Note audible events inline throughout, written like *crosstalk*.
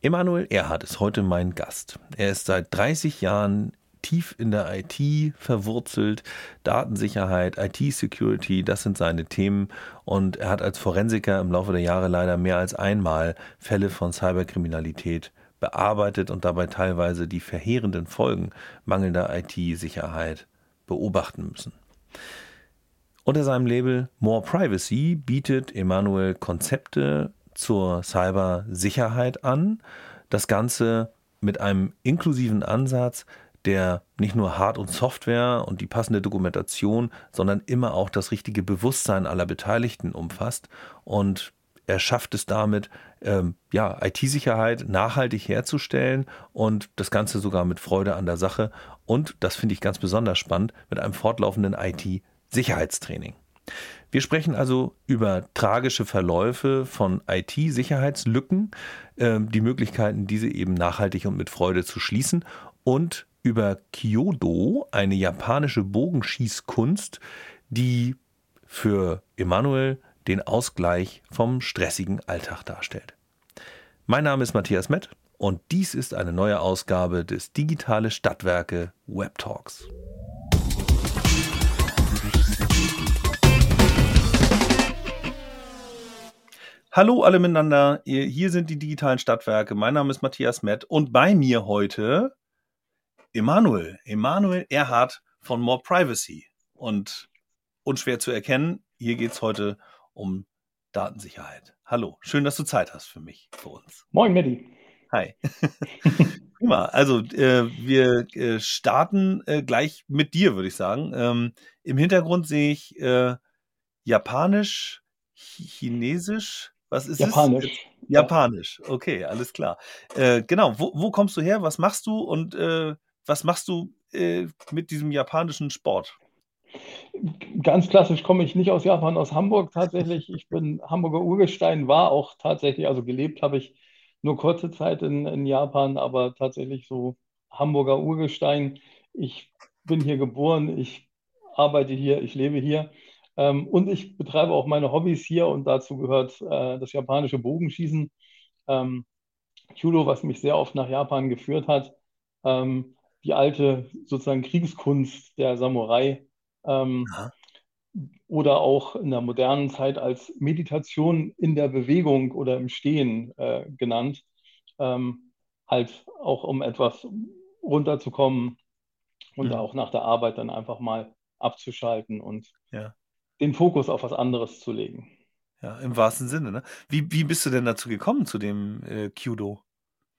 Emanuel Erhard ist heute mein Gast. Er ist seit 30 Jahren tief in der IT verwurzelt. Datensicherheit, IT-Security, das sind seine Themen. Und er hat als Forensiker im Laufe der Jahre leider mehr als einmal Fälle von Cyberkriminalität bearbeitet und dabei teilweise die verheerenden Folgen mangelnder IT-Sicherheit beobachten müssen. Unter seinem Label More Privacy bietet Emanuel Konzepte zur Cybersicherheit an. Das Ganze mit einem inklusiven Ansatz, der nicht nur Hard- und Software und die passende Dokumentation, sondern immer auch das richtige Bewusstsein aller Beteiligten umfasst. Und er schafft es damit, ähm, ja, IT-Sicherheit nachhaltig herzustellen und das Ganze sogar mit Freude an der Sache. Und das finde ich ganz besonders spannend, mit einem fortlaufenden IT-Sicherheitstraining. Wir sprechen also über tragische Verläufe von IT-Sicherheitslücken, äh, die Möglichkeiten, diese eben nachhaltig und mit Freude zu schließen und über Kyodo, eine japanische Bogenschießkunst, die für Emanuel den Ausgleich vom stressigen Alltag darstellt. Mein Name ist Matthias Mett und dies ist eine neue Ausgabe des Digitale Stadtwerke Web Talks. Hallo alle miteinander, hier sind die digitalen Stadtwerke. Mein Name ist Matthias Mett und bei mir heute Emanuel, Emanuel Erhard von More Privacy. Und unschwer zu erkennen, hier geht es heute um Datensicherheit. Hallo, schön, dass du Zeit hast für mich, für uns. Moin, Medi. Hi. *laughs* Prima. Also äh, wir äh, starten äh, gleich mit dir, würde ich sagen. Ähm, Im Hintergrund sehe ich äh, Japanisch, Chinesisch, was ist Japanisch. es? Japanisch. Okay, alles klar. Äh, genau. Wo, wo, kommst du her? Was machst du und äh, was machst du äh, mit diesem japanischen Sport? Ganz klassisch komme ich nicht aus Japan, aus Hamburg tatsächlich. Ich bin Hamburger Urgestein, war auch tatsächlich, also gelebt habe ich nur kurze Zeit in, in Japan, aber tatsächlich so Hamburger Urgestein. Ich bin hier geboren, ich arbeite hier, ich lebe hier. Ähm, und ich betreibe auch meine Hobbys hier und dazu gehört äh, das japanische Bogenschießen, ähm, Judo, was mich sehr oft nach Japan geführt hat, ähm, die alte sozusagen Kriegskunst der Samurai. Ähm, oder auch in der modernen Zeit als Meditation in der Bewegung oder im Stehen äh, genannt, ähm, halt auch um etwas runterzukommen und mhm. auch nach der Arbeit dann einfach mal abzuschalten und ja den Fokus auf was anderes zu legen. Ja, im wahrsten Sinne. Ne? Wie, wie bist du denn dazu gekommen, zu dem äh, Kyudo?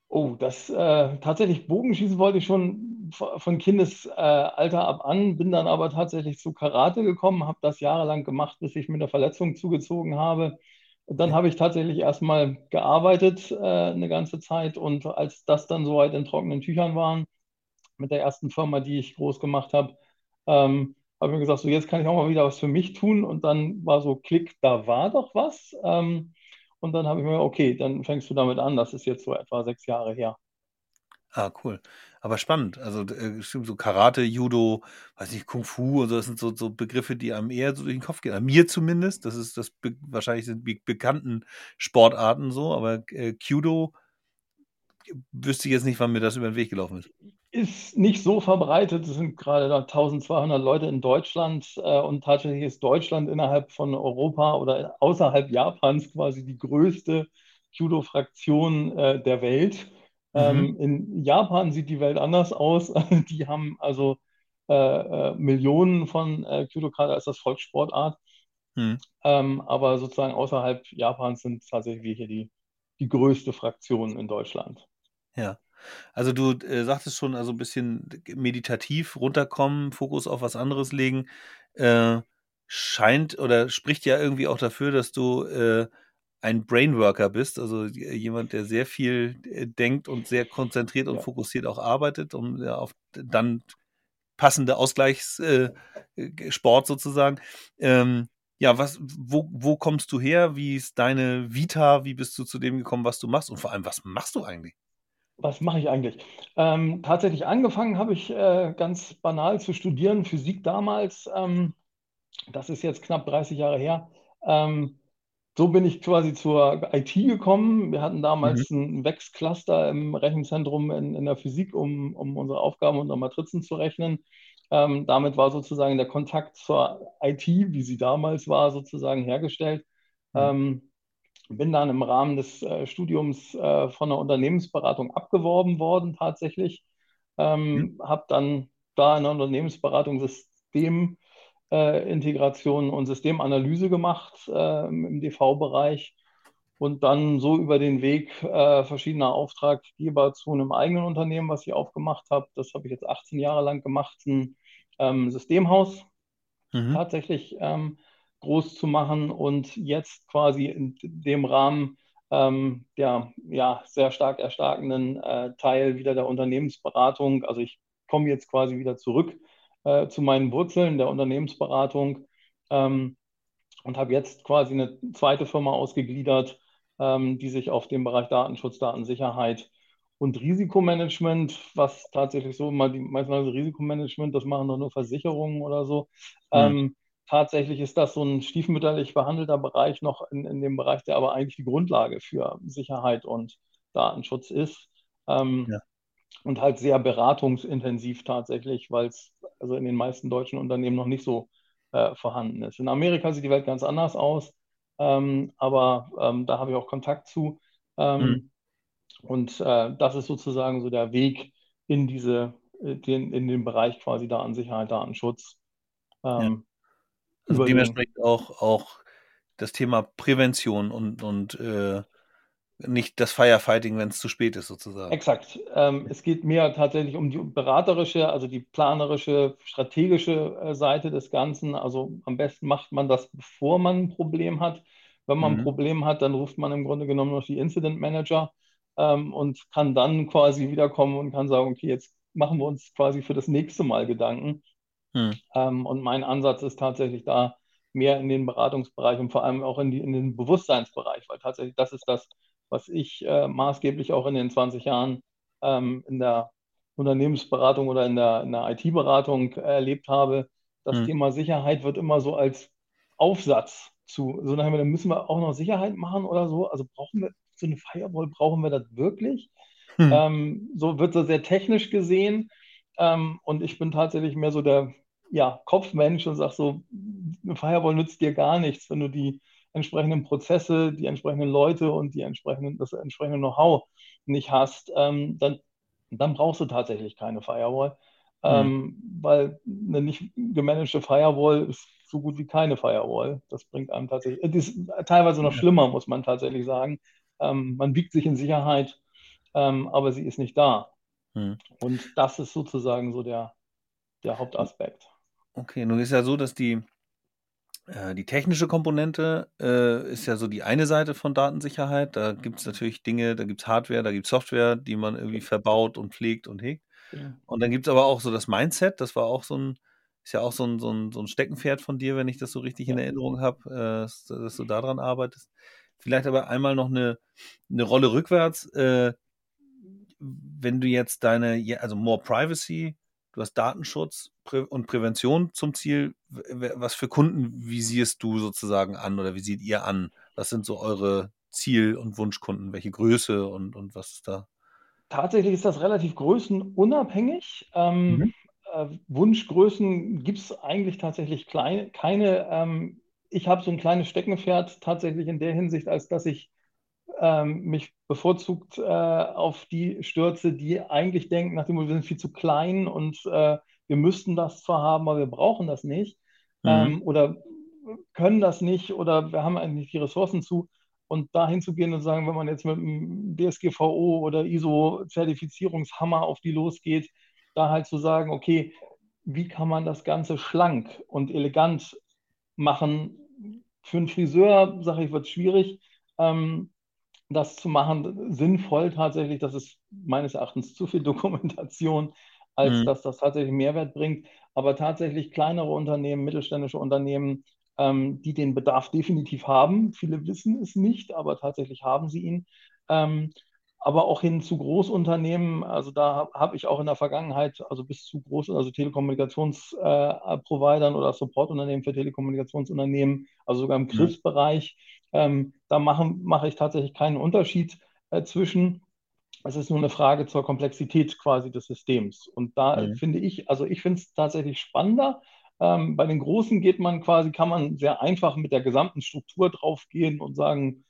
Oh, das äh, tatsächlich Bogenschießen wollte ich schon von Kindesalter ab an, bin dann aber tatsächlich zu Karate gekommen, habe das jahrelang gemacht, bis ich mir eine Verletzung zugezogen habe. Und dann habe ich tatsächlich erstmal gearbeitet äh, eine ganze Zeit und als das dann soweit in trockenen Tüchern waren, mit der ersten Firma, die ich groß gemacht habe, ähm, habe mir gesagt, so jetzt kann ich auch mal wieder was für mich tun. Und dann war so Klick, da war doch was. Ähm, und dann habe ich mir, okay, dann fängst du damit an. Das ist jetzt so etwa sechs Jahre her. Ah, cool. Aber spannend. Also äh, so Karate, Judo, weiß nicht, Kung Fu und so, das sind so, so Begriffe, die einem eher so durch den Kopf gehen. An mir zumindest. Das ist das wahrscheinlich sind die bekannten Sportarten so, aber äh, Judo wüsste ich jetzt nicht, wann mir das über den Weg gelaufen ist ist nicht so verbreitet. Es sind gerade 1200 Leute in Deutschland äh, und tatsächlich ist Deutschland innerhalb von Europa oder außerhalb Japans quasi die größte Judo-Fraktion äh, der Welt. Ähm, mhm. in Japan sieht die Welt anders aus. *laughs* die haben also äh, äh Millionen von äh, Judo gerade als das Volkssportart. Mhm. Ähm, aber sozusagen außerhalb Japans sind tatsächlich wir hier die, die größte Fraktion in Deutschland. Ja. Also du äh, sagtest schon, also ein bisschen meditativ runterkommen, Fokus auf was anderes legen, äh, scheint oder spricht ja irgendwie auch dafür, dass du äh, ein Brainworker bist, also jemand, der sehr viel äh, denkt und sehr konzentriert und ja. fokussiert auch arbeitet, um ja, auf dann passende Ausgleichssport äh, sozusagen. Ähm, ja, was, wo, wo kommst du her? Wie ist deine Vita? Wie bist du zu dem gekommen, was du machst? Und vor allem, was machst du eigentlich? Was mache ich eigentlich? Ähm, tatsächlich angefangen habe ich äh, ganz banal zu studieren, Physik damals. Ähm, das ist jetzt knapp 30 Jahre her. Ähm, so bin ich quasi zur IT gekommen. Wir hatten Mhm. damals ein Wex-Cluster im Rechenzentrum in, in der Physik, um, um unsere Aufgaben unter Matrizen zu rechnen. Ähm, damit war sozusagen der Kontakt zur IT, wie sie damals war, sozusagen hergestellt. Mhm. Ähm, bin dann im Rahmen des äh, Studiums äh, von einer Unternehmensberatung abgeworben worden, tatsächlich. Mhm. Ähm, habe dann da in der Unternehmensberatung Systemintegration und Systemanalyse gemacht äh, im DV-Bereich und dann so über den Weg äh, verschiedener Auftraggeber zu einem eigenen Unternehmen, was ich aufgemacht habe. Das habe ich jetzt 18 Jahre lang gemacht, ein ähm, Systemhaus Mhm. tatsächlich ähm, groß zu machen und jetzt quasi in dem Rahmen ähm, der ja, sehr stark erstarkenden äh, Teil wieder der Unternehmensberatung. Also ich komme jetzt quasi wieder zurück äh, zu meinen Wurzeln der Unternehmensberatung ähm, und habe jetzt quasi eine zweite Firma ausgegliedert, ähm, die sich auf den Bereich Datenschutz, Datensicherheit und Risikomanagement, was tatsächlich so mal die meisten also Risikomanagement, das machen doch nur Versicherungen oder so. Mhm. Ähm, tatsächlich ist das so ein stiefmütterlich behandelter Bereich noch in, in dem Bereich, der aber eigentlich die Grundlage für Sicherheit und Datenschutz ist. Ähm, Ja. und halt sehr beratungsintensiv tatsächlich, weil es also in den meisten deutschen Unternehmen noch nicht so äh, vorhanden ist. In Amerika sieht die Welt ganz anders aus, ähm, aber ähm, da habe ich auch Kontakt zu. Mhm. Ähm, und äh, das ist sozusagen so der Weg in diese, äh, den, in den Bereich quasi Datensicherheit, Datenschutz. Ja. Also dementsprechend auch, auch das Thema Prävention und, und äh, nicht das Firefighting, wenn es zu spät ist, sozusagen. exakt. Ähm, es geht mehr tatsächlich um die beraterische, also die planerische, strategische äh, Seite des Ganzen. Also am besten macht man das, bevor man ein Problem hat. Wenn man ein Mhm. Problem hat, dann ruft man im Grunde genommen noch die Incident Manager ähm, und kann dann quasi wiederkommen und kann sagen, okay, jetzt machen wir uns quasi für das nächste Mal Gedanken. Mhm. Ähm, und mein Ansatz ist tatsächlich da mehr in den Beratungsbereich und vor allem auch in, die, in den Bewusstseinsbereich, weil tatsächlich das ist das, was ich äh, maßgeblich auch in den 20 Jahren ähm, in der Unternehmensberatung oder in der, der IT-Beratung erlebt habe. Das Mhm. Thema Sicherheit wird immer so als Aufsatz zu, so nachher, dann müssen wir auch noch Sicherheit machen oder so. Also brauchen wir so eine Firewall, brauchen wir das wirklich? Mhm. Ähm, so wird so sehr technisch gesehen. Ähm, und ich bin tatsächlich mehr so der ja, Kopfmensch und sage so, eine Firewall nützt dir gar nichts, wenn du die entsprechenden Prozesse, die entsprechenden Leute und die entsprechenden, das entsprechende Know-how nicht hast, ähm, dann, dann brauchst du tatsächlich keine Firewall. Mhm. Ähm, weil eine nicht gemanagte Firewall ist so gut wie keine Firewall. Das bringt einem tatsächlich, das ist teilweise noch schlimmer, muss man tatsächlich sagen. Ähm, man wiegt sich in Sicherheit, ähm, aber sie ist nicht da. Mhm. Und das ist sozusagen so der, der Hauptaspekt. Okay, nun ist ja so, dass die, äh, die technische Komponente äh, ist ja so die eine Seite von Datensicherheit. Da gibt es natürlich Dinge, da gibt es Hardware, da gibt es Software, die man irgendwie verbaut und pflegt und hegt. Genau. Und dann gibt es aber auch so das Mindset, das war auch so ein, ist ja auch so ein, so ein, so ein Steckenpferd von dir, wenn ich das so richtig in Ja. Erinnerung habe, äh, dass, dass du daran arbeitest. Vielleicht aber einmal noch eine, eine Rolle rückwärts. Äh, wenn du jetzt deine, also more privacy, du hast Datenschutz und Prävention zum Ziel, was für Kunden visierst du sozusagen an oder visiert ihr an? Was sind so eure Ziel- und Wunschkunden? Welche Größe und, und was ist da? Tatsächlich ist das relativ größenunabhängig. Ähm, Mhm. äh, Wunschgrößen gibt es eigentlich tatsächlich kleine, keine. Ähm, ich habe so ein kleines Steckenpferd tatsächlich in der Hinsicht, als dass ich ähm, mich bevorzugt äh, auf die stürze, die eigentlich denken, nach dem Motto, wir sind viel zu klein und äh, wir müssten das zwar haben, aber wir brauchen das nicht Mhm. ähm, oder können das nicht oder wir haben eigentlich die Ressourcen zu. Und dahin zu gehen und sagen, wenn man jetzt mit einem DSGVO oder ISO-Zertifizierungshammer auf die losgeht, da halt zu sagen, okay, wie kann man das Ganze schlank und elegant machen? Für einen Friseur, sage ich, wird es schwierig. Ähm, das zu machen, sinnvoll tatsächlich, das ist meines Erachtens zu viel Dokumentation, als Mhm. dass das tatsächlich Mehrwert bringt. Aber tatsächlich kleinere Unternehmen, mittelständische Unternehmen, ähm, die den Bedarf definitiv haben. Viele wissen es nicht, aber tatsächlich haben sie ihn. Ähm, aber auch hin zu Großunternehmen, also da habe hab ich auch in der Vergangenheit, also bis zu großen, also Telekommunikationsprovidern oder Supportunternehmen für Telekommunikationsunternehmen, also sogar im Mhm. Ähm, da mache ich tatsächlich keinen Unterschied äh, zwischen. Es ist nur eine Frage zur Komplexität quasi des Systems. Und da Mhm. finde ich, also ich finde es tatsächlich spannender. Ähm, bei den Großen geht man quasi, kann man sehr einfach mit der gesamten Struktur draufgehen und sagen,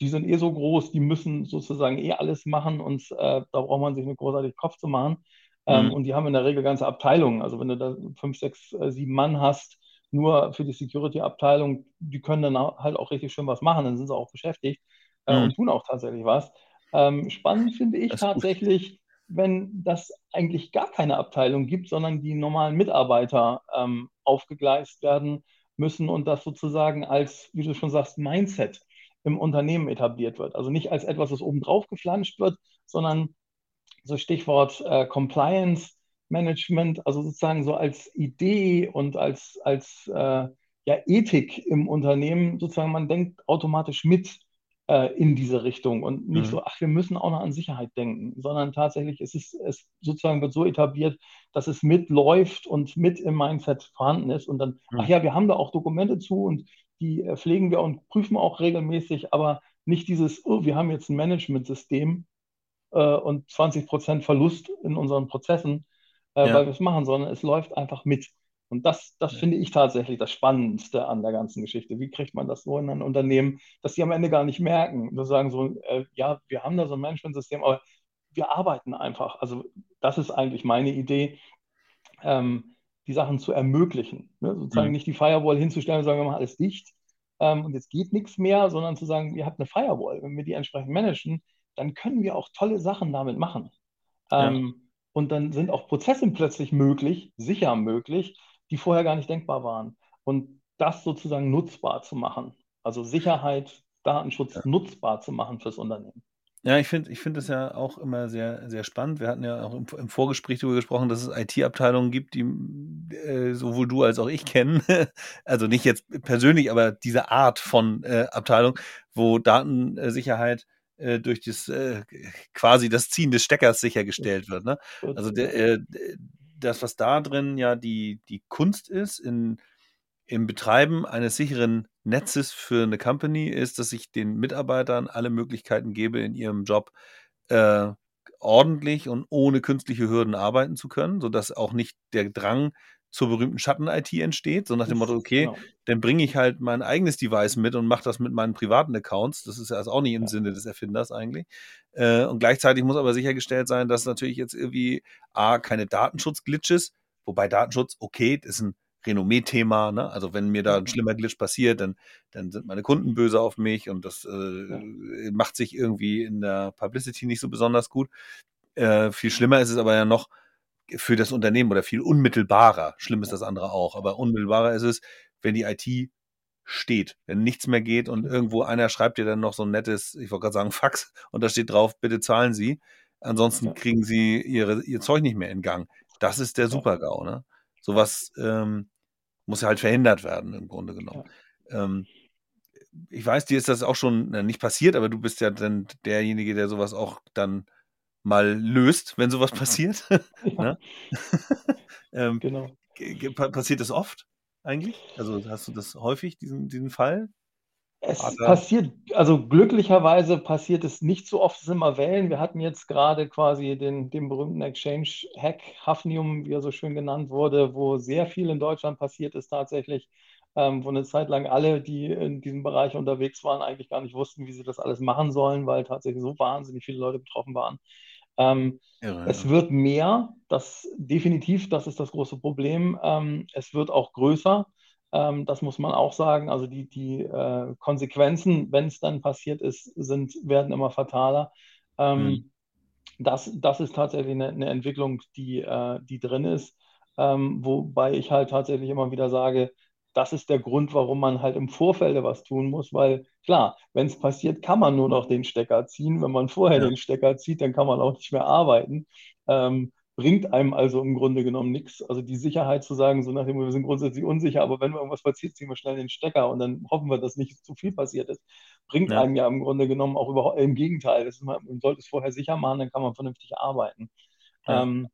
die sind eh so groß, die müssen sozusagen eh alles machen und äh, da braucht man sich nicht großartig Kopf zu machen. Ähm, Mhm. und die haben in der Regel ganze Abteilungen. Also wenn du da fünf, sechs, äh, sieben Mann hast, nur für die Security-Abteilung, die können dann halt auch richtig schön was machen, dann sind sie auch beschäftigt äh, Mhm. und tun auch tatsächlich was. Ähm, spannend finde ich ist gut. tatsächlich, wenn das eigentlich gar keine Abteilung gibt, sondern die normalen Mitarbeiter ähm, aufgegleist werden müssen und das sozusagen als, wie du schon sagst, Mindset im Unternehmen etabliert wird. Also nicht als etwas, das obendrauf geflanscht wird, sondern so Stichwort äh, Compliance Management, also sozusagen so als Idee und als, als äh, ja, Ethik im Unternehmen, sozusagen man denkt automatisch mit äh, in diese Richtung und nicht Mhm. so, ach, wir müssen auch noch an Sicherheit denken, sondern tatsächlich ist es, es sozusagen wird so etabliert, dass es mitläuft und mit im Mindset vorhanden ist und dann, ach Mhm. ja, wir haben da auch Dokumente zu und die äh, pflegen wir und prüfen auch regelmäßig, aber nicht dieses, oh, wir haben jetzt ein Managementsystem äh, und 20 Prozent Verlust in unseren Prozessen, äh, Ja. weil wir es machen, sondern es läuft einfach mit. Und das, das Ja. finde ich tatsächlich das Spannendste an der ganzen Geschichte. Wie kriegt man das so in ein Unternehmen, dass die am Ende gar nicht merken, dass sagen so, äh, ja, wir haben da so ein Managementsystem, aber wir arbeiten einfach. Also das ist eigentlich meine Idee, ähm, die Sachen zu ermöglichen. Ne? Sozusagen Mhm. nicht die Firewall hinzustellen und sagen, wir machen alles dicht ähm, und jetzt geht nichts mehr, sondern zu sagen, ihr habt eine Firewall. Wenn wir die entsprechend managen, dann können wir auch tolle Sachen damit machen. Ja. Und dann sind auch Prozesse plötzlich möglich, sicher möglich, die vorher gar nicht denkbar waren. Und das sozusagen nutzbar zu machen. Also Sicherheit, Datenschutz Ja. nutzbar zu machen fürs Unternehmen. Ja, ich finde ich finde das ja auch immer sehr, sehr spannend. Wir hatten ja auch im, im Vorgespräch darüber gesprochen, dass es IT-Abteilungen gibt, die äh, sowohl du als auch ich kennen. *laughs* Also nicht jetzt persönlich, aber diese Art von äh, Abteilung, wo Datensicherheit äh, durch das äh, quasi das Ziehen des Steckers sichergestellt wird. Ne? Also der, äh, das, was da drin ja die, die Kunst ist, in, im Betreiben eines sicheren Netzes für eine Company ist, dass ich den Mitarbeitern alle Möglichkeiten gebe, in ihrem Job äh, ordentlich und ohne künstliche Hürden arbeiten zu können, sodass auch nicht der Drang zur berühmten Schatten-IT entsteht, so nach dem Motto, okay, genau. dann bringe ich halt mein eigenes Device mit und mache das mit meinen privaten Accounts. Das ist ja also auch nicht im Ja. Sinne des Erfinders eigentlich. Äh, und gleichzeitig muss aber sichergestellt sein, dass natürlich jetzt irgendwie A, keine Datenschutz-Glitches, wobei Datenschutz, okay, das ist ein Renommee-Thema, ne? Also wenn mir da ein schlimmer Glitch passiert, dann, dann sind meine Kunden böse auf mich und das äh, Ja. macht sich irgendwie in der Publicity nicht so besonders gut. Äh, viel schlimmer ist es aber ja noch für das Unternehmen oder viel unmittelbarer. Schlimm ist das andere auch, aber unmittelbarer ist es, wenn die IT steht, wenn nichts mehr geht und irgendwo einer schreibt dir dann noch so ein nettes, ich wollte gerade sagen *laughs* Fax und da steht drauf, bitte zahlen Sie, ansonsten kriegen Sie ihre, ihr Zeug nicht mehr in Gang. Das ist der. Super-GAU, ne? Sowas ähm, muss ja halt verhindert werden im Grunde genommen. Ähm, ich weiß, dir ist das auch schon na, nicht passiert, aber du bist ja dann derjenige, der sowas auch dann mal löst, wenn sowas passiert. *laughs* Ja, ne? *laughs* ähm, genau. ge- ge- pa- passiert das oft eigentlich? Also hast du das häufig, diesen, diesen Fall? Es Vater. passiert, also glücklicherweise passiert es nicht so oft, es sind immer Wellen. Wir hatten jetzt gerade quasi den, den berühmten Exchange-Hack, Hafnium, wie er so schön genannt wurde, wo sehr viel in Deutschland passiert ist tatsächlich, ähm, wo eine Zeit lang alle, die in diesem Bereich unterwegs waren, eigentlich gar nicht wussten, wie sie das alles machen sollen, weil tatsächlich so wahnsinnig viele Leute betroffen waren. Ähm, Irre, es ja. wird mehr, das definitiv, das ist das große Problem. Ähm, es wird auch größer. Ähm, das muss man auch sagen. Also die, die äh, Konsequenzen, wenn es dann passiert ist, sind, werden immer fataler. Ähm, Mhm. das, das ist tatsächlich eine, eine Entwicklung, die, äh, die drin ist. Ähm, wobei ich halt tatsächlich immer wieder sage, das ist der Grund, warum man halt im Vorfeld was tun muss, weil klar, wenn es passiert, kann man nur noch den Stecker ziehen. Wenn man vorher Ja. den Stecker zieht, dann kann man auch nicht mehr arbeiten. Ähm, bringt einem also im Grunde genommen nichts. Also die Sicherheit zu sagen, so nach dem, wir sind grundsätzlich unsicher, aber wenn irgendwas passiert, ziehen wir schnell den Stecker und dann hoffen wir, dass nicht zu viel passiert ist, bringt Ja. einem ja im Grunde genommen auch überhaupt im Gegenteil. Das ist, man man sollte es vorher sicher machen, dann kann man vernünftig arbeiten. Ja. Ähm,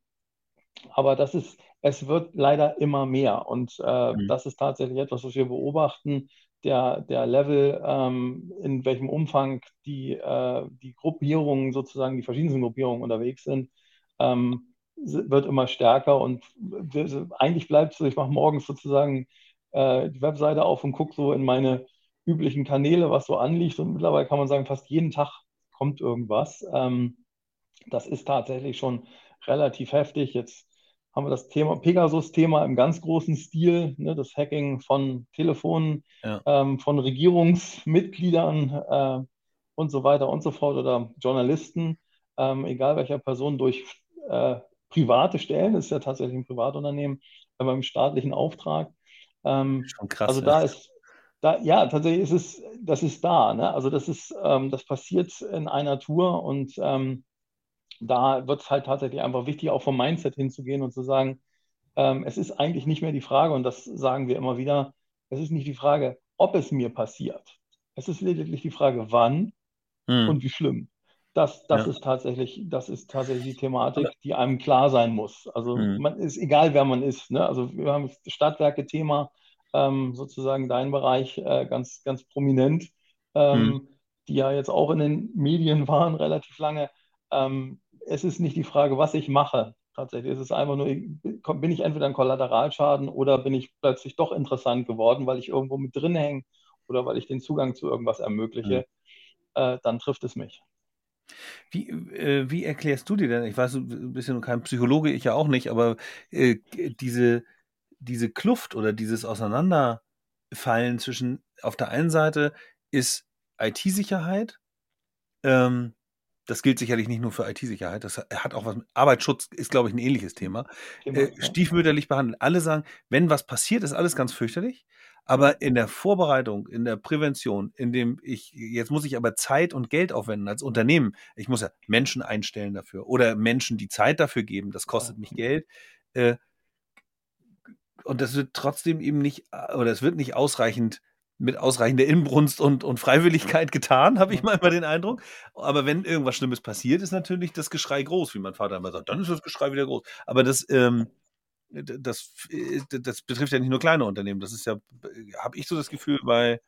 aber das ist, es wird leider immer mehr und äh, Mhm. das ist tatsächlich etwas, was wir beobachten. der, der Level, ähm, in welchem Umfang die, äh, die Gruppierungen sozusagen, die verschiedensten Gruppierungen unterwegs sind, ähm, wird immer stärker und eigentlich bleibt es so, ich mache morgens sozusagen äh, die Webseite auf und gucke so in meine üblichen Kanäle, was so anliegt und mittlerweile kann man sagen, fast jeden Tag kommt irgendwas. Ähm, das ist tatsächlich schon relativ heftig. Jetzt haben wir das Thema Pegasus-Thema im ganz großen Stil, ne, das Hacking von Telefonen, ja. ähm, von Regierungsmitgliedern äh, und so weiter und so fort oder Journalisten, ähm, egal welcher Person, durch äh, private Stellen, das ist ja tatsächlich ein Privatunternehmen, aber im staatlichen Auftrag. Ähm, Schon krass. Also da ja. ist, da, ja, tatsächlich ist es, das ist da. Ne? Also das ist, ähm, das passiert in einer Tour und ähm, da wird es halt tatsächlich einfach wichtig, auch vom Mindset hinzugehen und zu sagen, ähm, es ist eigentlich nicht mehr die Frage, und das sagen wir immer wieder, es ist nicht die Frage, ob es mir passiert. Es ist lediglich die Frage, wann hm. und wie schlimm. Das, das ja. ist tatsächlich, das ist tatsächlich die Thematik, die einem klar sein muss. Also hm. man ist egal, wer man ist. Ne? Also wir haben das Stadtwerke-Thema, ähm, sozusagen dein Bereich äh, ganz, ganz prominent, ähm, hm. die ja jetzt auch in den Medien *laughs* waren relativ lange. Ähm, es ist nicht die Frage, was ich mache. Tatsächlich es ist einfach nur, bin ich entweder ein Kollateralschaden oder bin ich plötzlich doch interessant geworden, weil ich irgendwo mit drin hänge oder weil ich den Zugang zu irgendwas ermögliche, mhm. äh, dann trifft es mich. Wie, äh, wie erklärst du dir denn, ich weiß, du bist ja nur kein Psychologe, ich ja auch nicht, aber äh, diese, diese Kluft oder dieses Auseinanderfallen zwischen, auf der einen Seite ist IT-Sicherheit, ähm, das gilt sicherlich nicht nur für IT-Sicherheit, das hat auch was mit Arbeitsschutz, ist, glaube ich, ein ähnliches Thema. Äh, stiefmütterlich behandeln. Alle sagen, wenn was passiert, ist alles ganz fürchterlich. Aber in der Vorbereitung, in der Prävention, in dem ich, jetzt muss ich aber Zeit und Geld aufwenden als Unternehmen. Ich muss ja Menschen einstellen dafür oder Menschen die Zeit dafür geben. Das kostet mich Geld. Äh, und das wird trotzdem eben nicht, oder es wird nicht ausreichend mit ausreichender Inbrunst und, und Freiwilligkeit getan, habe ich manchmal den Eindruck. Aber wenn irgendwas Schlimmes passiert, ist natürlich das Geschrei groß, wie mein Vater immer sagt. Dann ist das Geschrei wieder groß. Aber das, ähm, das, äh, das betrifft ja nicht nur kleine Unternehmen. Das ist ja, habe ich so das Gefühl, bei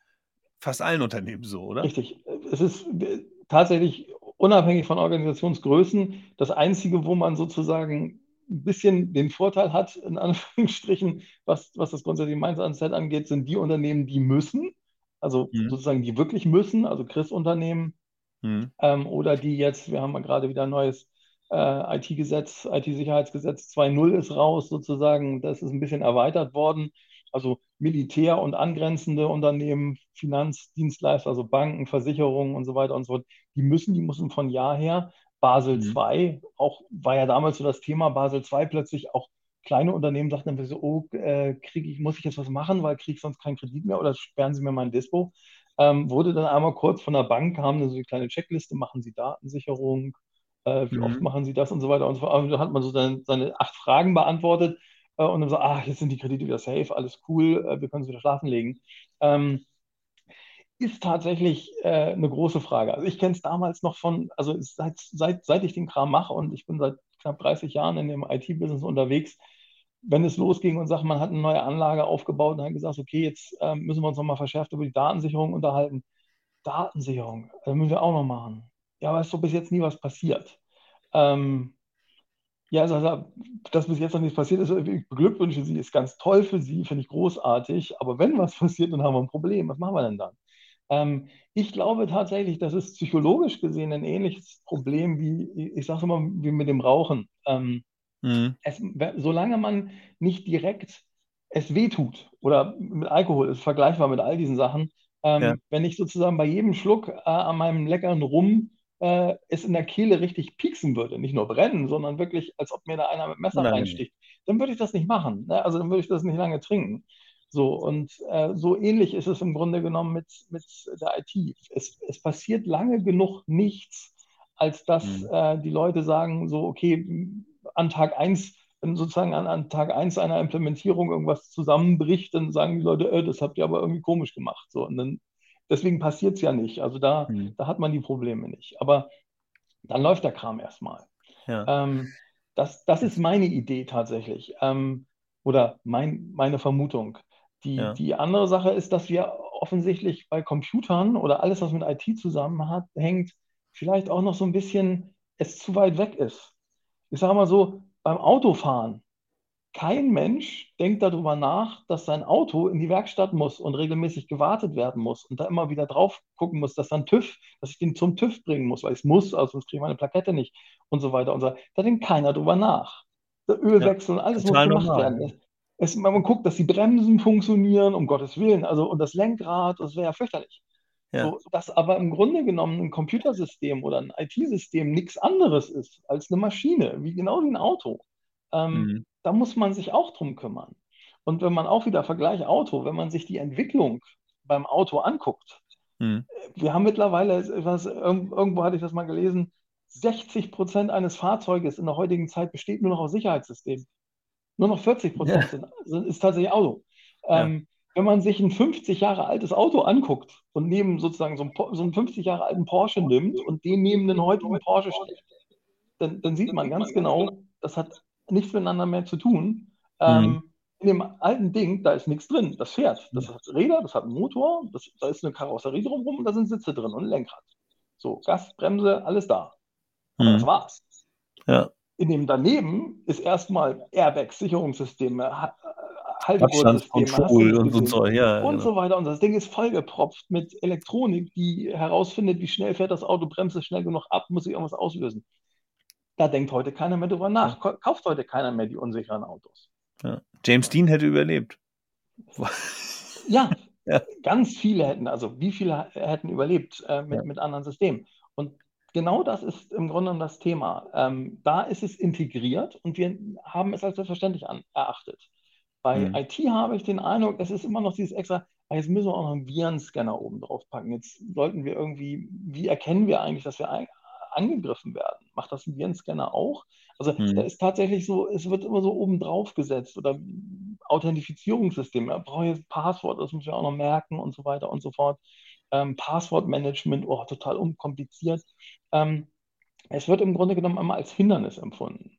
fast allen Unternehmen so, oder? Richtig. Es ist äh, tatsächlich unabhängig von Organisationsgrößen das Einzige, wo man sozusagen ein bisschen den Vorteil hat, in Anführungsstrichen, was, was das grundsätzliche Mindset angeht, sind die Unternehmen, die müssen, also mhm. sozusagen die wirklich müssen, also Chris-Unternehmen, mhm. ähm, oder die jetzt, wir haben mal gerade wieder ein neues äh, IT-Gesetz, IT-Sicherheitsgesetz 2.0 ist raus sozusagen, das ist ein bisschen erweitert worden. Also Militär und angrenzende Unternehmen, Finanzdienstleister, also Banken, Versicherungen und so weiter und so fort, die müssen, die müssen von Jahr her Basel mhm. II, auch war ja damals so das Thema Basel II plötzlich auch kleine Unternehmen sagten dann so, oh, äh, krieg ich, muss ich jetzt was machen, weil kriege ich sonst keinen Kredit mehr oder sperren Sie mir mein Dispo. Ähm, wurde dann einmal kurz von der Bank, kam so eine kleine Checkliste, machen Sie Datensicherung, äh, wie mhm. oft machen Sie das und so weiter und so fort. Und dann hat man so seine, seine acht Fragen beantwortet äh, und dann so, ah, jetzt sind die Kredite wieder safe, alles cool, äh, wir können sie wieder schlafen legen. Ähm, ist tatsächlich äh, eine große Frage. Also ich kenne es damals noch von, also seit, seit, seit ich den Kram mache und ich bin seit knapp 30 Jahren in dem IT-Business unterwegs, wenn es losging und sagt, man hat eine neue Anlage aufgebaut und hat gesagt, okay, jetzt äh, müssen wir uns nochmal verschärft über die Datensicherung unterhalten. Datensicherung, das müssen wir auch noch machen. Ja, aber es ist so bis jetzt nie was passiert. Ähm, ja, also, dass bis jetzt noch nichts passiert ist, ich beglückwünsche Sie, ist ganz toll für Sie, finde ich großartig. Aber wenn was *laughs* passiert, dann haben wir ein Problem. Was machen wir denn dann? Ähm, ich glaube tatsächlich, das ist psychologisch gesehen ein ähnliches Problem wie, ich sage immer, wie mit dem Rauchen. Ähm, mhm. es, solange man nicht direkt es wehtut oder mit Alkohol ist vergleichbar mit all diesen Sachen, ähm, ja. wenn ich sozusagen bei jedem Schluck äh, an meinem leckeren Rum äh, es in der Kehle richtig pieksen würde, nicht nur brennen, sondern wirklich, als ob mir da einer mit Messer Nein. reinsticht, dann würde ich das nicht machen. Ne? Also dann würde ich das nicht lange trinken. So, und äh, so ähnlich ist es im Grunde genommen mit, mit der IT. Es, es passiert lange genug nichts, als dass mhm. äh, die Leute sagen, so, okay, an Tag 1, wenn sozusagen an, an Tag 1 einer Implementierung irgendwas zusammenbricht, dann sagen die Leute, äh, das habt ihr aber irgendwie komisch gemacht. So, und dann, deswegen passiert es ja nicht. Also da, mhm. da hat man die Probleme nicht. Aber dann läuft der Kram erstmal. Ja. Ähm, das, das ist meine Idee tatsächlich. Ähm, oder mein, meine Vermutung. Die, ja. die andere Sache ist, dass wir offensichtlich bei Computern oder alles, was mit IT zusammenhängt, vielleicht auch noch so ein bisschen es zu weit weg ist. Ich sage mal so, beim Autofahren, kein Mensch denkt darüber nach, dass sein Auto in die Werkstatt muss und regelmäßig gewartet werden muss und da immer wieder drauf gucken muss, dass dann TÜV, dass ich den zum TÜV bringen muss, weil ich es muss, also sonst kriege ich meine Plakette nicht und so weiter und so. Da denkt keiner drüber nach. Der Ölwechsel, ja, alles muss gemacht normal. werden. Es, man guckt, dass die Bremsen funktionieren, um Gottes Willen, also und das Lenkrad, das wäre ja fürchterlich. Ja. So, dass aber im Grunde genommen ein Computersystem oder ein IT-System nichts anderes ist als eine Maschine, wie genau wie ein Auto. Ähm, mhm da muss man sich auch drum kümmern. Und wenn man auch wieder Vergleich Auto, wenn man sich die Entwicklung beim Auto anguckt, mhm. wir haben mittlerweile, was, irgendwo hatte ich das mal gelesen, 60 Prozent eines Fahrzeuges in der heutigen Zeit besteht nur noch aus Sicherheitssystemen. Nur noch 40 Prozent ja. ist tatsächlich Auto. Ja. Ähm, wenn man sich ein 50 Jahre altes Auto anguckt und neben sozusagen so, ein, so einen 50 Jahre alten Porsche nimmt und den neben den heutigen Porsche stellt, dann, dann sieht man ganz genau, das hat nichts miteinander mehr zu tun. Ähm, mhm. in dem alten Ding, da ist nichts drin. Das fährt. Das hat Räder, das hat einen Motor, das, da ist eine Karosserie drumherum, da sind Sitze drin und ein Lenkrad. So, Gas, Bremse, alles da. Aber mhm. das war's. Ja. In dem daneben ist erstmal Airbags, Sicherungssysteme, Haltegurtsysteme und, und, so, ja, und genau. so weiter. Und das Ding ist vollgepropft mit Elektronik, die herausfindet, wie schnell fährt das Auto, bremst es schnell genug ab, muss ich irgendwas auslösen. Da denkt heute keiner mehr drüber nach. Kauft heute keiner mehr die unsicheren Autos. Ja. James Dean hätte überlebt. ja, *laughs* ja, ganz viele hätten, also wie viele hätten überlebt äh, mit, ja. mit anderen Systemen. Und genau das ist im Grunde genommen das Thema. Ähm, da ist es integriert und wir haben es als selbstverständlich an, erachtet. Bei mhm. IT habe ich den Eindruck, es ist immer noch dieses extra, ah, jetzt müssen wir auch noch einen Virenscanner oben drauf packen. Jetzt sollten wir irgendwie, wie erkennen wir eigentlich, dass wir angegriffen werden. Macht das ein Virenscanner auch? Also hm. da ist tatsächlich so, es wird immer so oben drauf gesetzt oder Authentifizierungssystem. Da brauche ich jetzt Passwort, das muss ich auch noch merken und so weiter und so fort. Ähm, Passwortmanagement, oh, total unkompliziert. Ähm, es wird im Grunde genommen immer als Hindernis empfunden.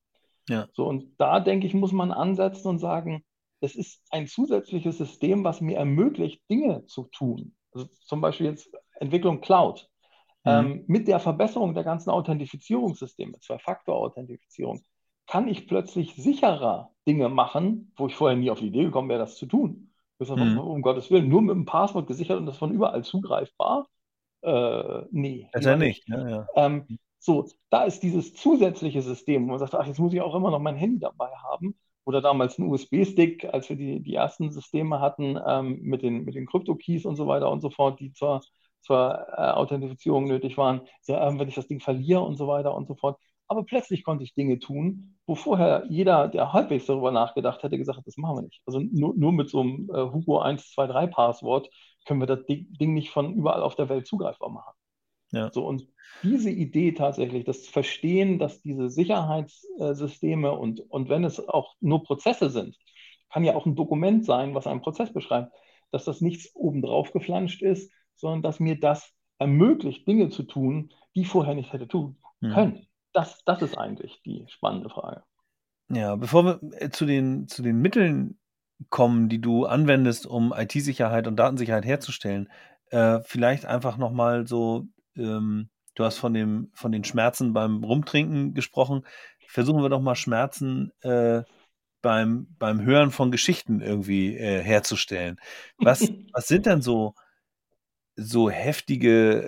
Ja. So, und da denke ich, muss man ansetzen und sagen, es ist ein zusätzliches System, was mir ermöglicht, Dinge zu tun. Also zum Beispiel jetzt Entwicklung Cloud. Mhm. Ähm, mit der Verbesserung der ganzen Authentifizierungssysteme, Zwei-Faktor-Authentifizierung, kann ich plötzlich sicherer Dinge machen, wo ich vorher nie auf die Idee gekommen wäre, das zu tun. Das ist mhm. um Gottes Willen nur mit einem Passwort gesichert und das von überall zugreifbar. Äh, nee. Das ja nicht. Ja, ja. Ähm, so, da ist dieses zusätzliche System, wo man sagt, ach, jetzt muss ich auch immer noch mein Handy dabei haben. Oder damals ein USB-Stick, als wir die, die ersten Systeme hatten ähm, mit den, mit den Crypto-Keys und so weiter und so fort, die zur zur äh, Authentifizierung nötig waren, so, äh, wenn ich das Ding verliere und so weiter und so fort. Aber plötzlich konnte ich Dinge tun, wo vorher jeder, der halbwegs darüber nachgedacht hätte, gesagt hat, das machen wir nicht. Also nur, nur mit so einem äh, Hugo 123 Passwort können wir das Ding nicht von überall auf der Welt zugreifbar machen. Ja. So, und diese Idee tatsächlich, das Verstehen, dass diese Sicherheitssysteme und, und wenn es auch nur Prozesse sind, kann ja auch ein Dokument sein, was einen Prozess beschreibt, dass das nichts obendrauf geflanscht ist, sondern dass mir das ermöglicht, Dinge zu tun, die ich vorher nicht hätte tun hm. können. Mhm. Das, das ist eigentlich die spannende Frage. Ja, bevor wir äh, zu den, zu den Mitteln kommen, die du anwendest, um IT-Sicherheit und Datensicherheit herzustellen, äh, vielleicht einfach nochmal so, ähm, du hast von, dem, von den Schmerzen beim Rumtrinken gesprochen. Versuchen wir doch mal Schmerzen äh, beim, beim Hören von Geschichten irgendwie äh, herzustellen. Was, *laughs* was sind denn so so heftige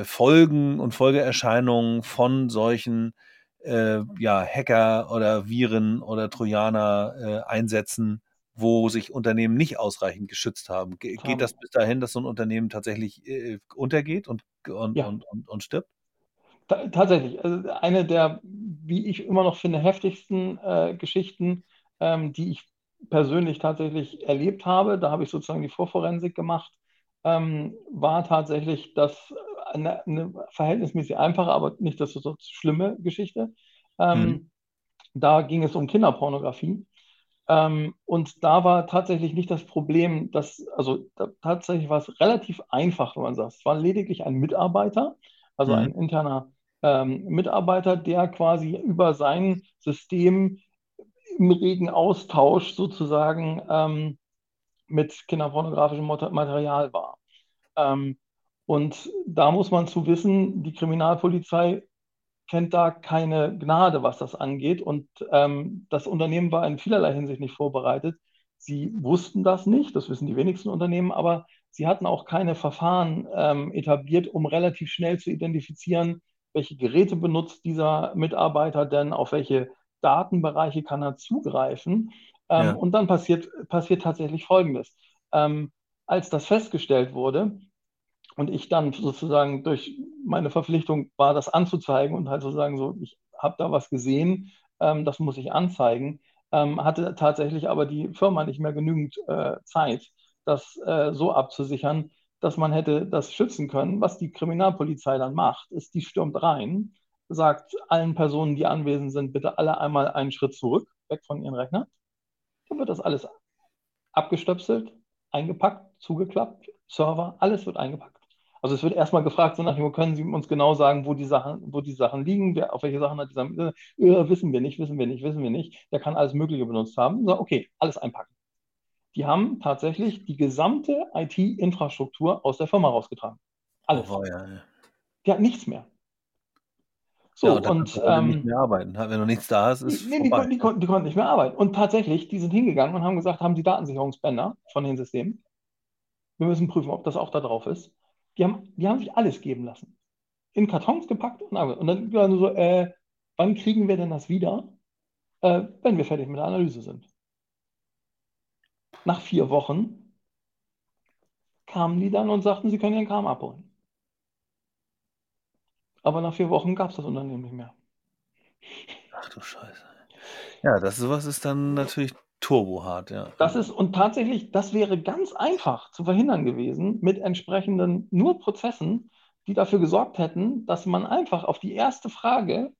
äh, Folgen und Folgeerscheinungen von solchen äh, ja, Hacker oder Viren oder Trojaner äh, einsetzen, wo sich Unternehmen nicht ausreichend geschützt haben. Ge geht das bis dahin, dass so ein Unternehmen tatsächlich äh, untergeht und, und, ja. und, und, und, stirbt? Ta tatsächlich. Also eine der, wie ich immer noch finde, heftigsten äh, Geschichten, ähm, die ich persönlich tatsächlich erlebt habe. Da habe ich sozusagen die Vorforensik gemacht ähm, war tatsächlich das eine, eine, verhältnismäßig einfache, aber nicht das so schlimme Geschichte. Ähm, mhm. Da ging es um Kinderpornografie. Ähm, und da war tatsächlich nicht das Problem, dass, also da, tatsächlich war es relativ einfach, wenn man sagt. Es war lediglich ein Mitarbeiter, also mhm. ein interner ähm, Mitarbeiter, der quasi über sein System im regen Austausch sozusagen ähm, mit kinderpornografischem Material war. Ähm, und da muss man zu wissen, die Kriminalpolizei kennt da keine Gnade, was das angeht. Und ähm, das Unternehmen war in vielerlei Hinsicht nicht vorbereitet. Sie wussten das nicht, das wissen die wenigsten Unternehmen, aber sie hatten auch keine Verfahren ähm, etabliert, um relativ schnell zu identifizieren, welche Geräte benutzt dieser Mitarbeiter denn, auf welche Datenbereiche kann er zugreifen. Ähm, ja. Und dann passiert, passiert tatsächlich Folgendes. Ähm, als das festgestellt wurde und ich dann sozusagen durch meine Verpflichtung war, das anzuzeigen und halt sozusagen so, ich habe da was gesehen, ähm, das muss ich anzeigen, ähm, hatte tatsächlich aber die Firma nicht mehr genügend äh, Zeit, das äh, so abzusichern, dass man hätte das schützen können. Was die Kriminalpolizei dann macht, ist, die stürmt rein, sagt allen Personen, die anwesend sind, bitte alle einmal einen Schritt zurück, weg von ihren Rechnern. Dann wird das alles abgestöpselt, eingepackt, zugeklappt, Server, alles wird eingepackt. Also es wird erstmal gefragt, so nach dem, können Sie uns genau sagen, wo die Sachen, wo die Sachen liegen, wer, auf welche Sachen hat dieser, äh, wissen wir nicht, wissen wir nicht, wissen wir nicht. Der kann alles Mögliche benutzt haben. So, okay, alles einpacken. Die haben tatsächlich die gesamte IT-Infrastruktur aus der Firma rausgetragen. Alles. Oh, ja, ja. Die hat nichts mehr. So, ja, und, und ähm, nicht mehr arbeiten. Wenn noch nichts da ist, ist nee, die, die, konnten, die konnten nicht mehr arbeiten. Und tatsächlich, die sind hingegangen und haben gesagt, haben die Datensicherungsbänder von den Systemen. Wir müssen prüfen, ob das auch da drauf ist. Die haben, die haben sich alles geben lassen. In Kartons gepackt und, und dann ja, so, äh, wann kriegen wir denn das wieder, äh, wenn wir fertig mit der Analyse sind? Nach vier Wochen kamen die dann und sagten, sie können ihren Kram abholen. Aber nach vier Wochen gab es das Unternehmen nicht mehr. Ach du Scheiße. Ja, das sowas ist dann natürlich turbohart, ja. Das ist, und tatsächlich, das wäre ganz einfach zu verhindern gewesen mit entsprechenden nur Prozessen, die dafür gesorgt hätten, dass man einfach auf die erste Frage,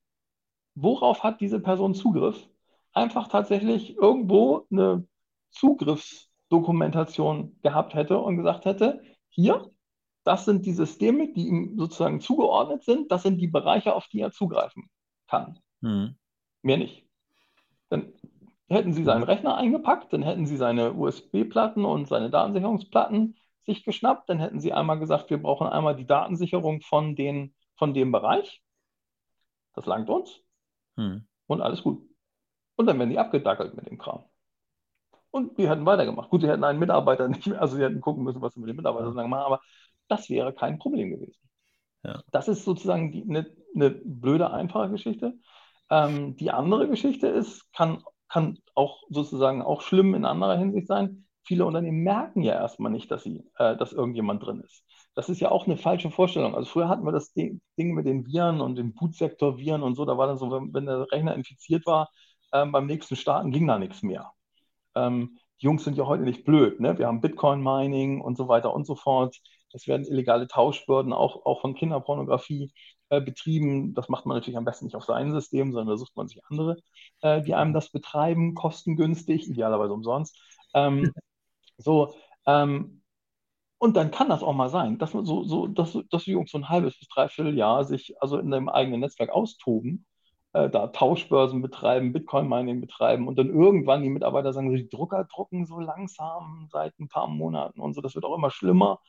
worauf hat diese Person Zugriff, einfach tatsächlich irgendwo eine Zugriffsdokumentation gehabt hätte und gesagt hätte, hier, das sind die Systeme, die ihm sozusagen zugeordnet sind, das sind die Bereiche, auf die er zugreifen kann. Hm. Mehr nicht. Dann hätten sie seinen Rechner eingepackt, dann hätten sie seine USB-Platten und seine Datensicherungsplatten sich geschnappt, dann hätten sie einmal gesagt, wir brauchen einmal die Datensicherung von, den, von dem Bereich. Das langt uns. Hm. Und alles gut. Und dann werden die abgedackelt mit dem Kram. Und die hätten weitergemacht. Gut, sie hätten einen Mitarbeiter nicht mehr, also sie hätten gucken müssen, was sie mit dem Mitarbeiter machen, aber das wäre kein Problem gewesen. Ja. Das ist sozusagen eine ne blöde, einfache Geschichte. Ähm, die andere Geschichte ist, kann, kann auch sozusagen auch schlimm in anderer Hinsicht sein. Viele Unternehmen merken ja erstmal nicht, dass, sie, äh, dass irgendjemand drin ist. Das ist ja auch eine falsche Vorstellung. Also früher hatten wir das Ding mit den Viren und den Bootsektor-Viren und so. Da war dann so, wenn, wenn der Rechner infiziert war, ähm, beim nächsten Starten ging da nichts mehr. Ähm, die Jungs sind ja heute nicht blöd. Ne? Wir haben Bitcoin-Mining und so weiter und so fort. Es werden illegale Tauschbörden auch, auch von Kinderpornografie äh, betrieben. Das macht man natürlich am besten nicht auf sein System, sondern da sucht man sich andere, äh, die einem das betreiben, kostengünstig, idealerweise umsonst. Ähm, *laughs* so, ähm, und dann kann das auch mal sein, dass, man so, so, dass, dass die Jungs so ein halbes bis dreiviertel Jahr sich also in einem eigenen Netzwerk austoben äh, da Tauschbörsen betreiben, Bitcoin-Mining betreiben und dann irgendwann die Mitarbeiter sagen, die Drucker drucken so langsam seit ein paar Monaten und so, das wird auch immer schlimmer.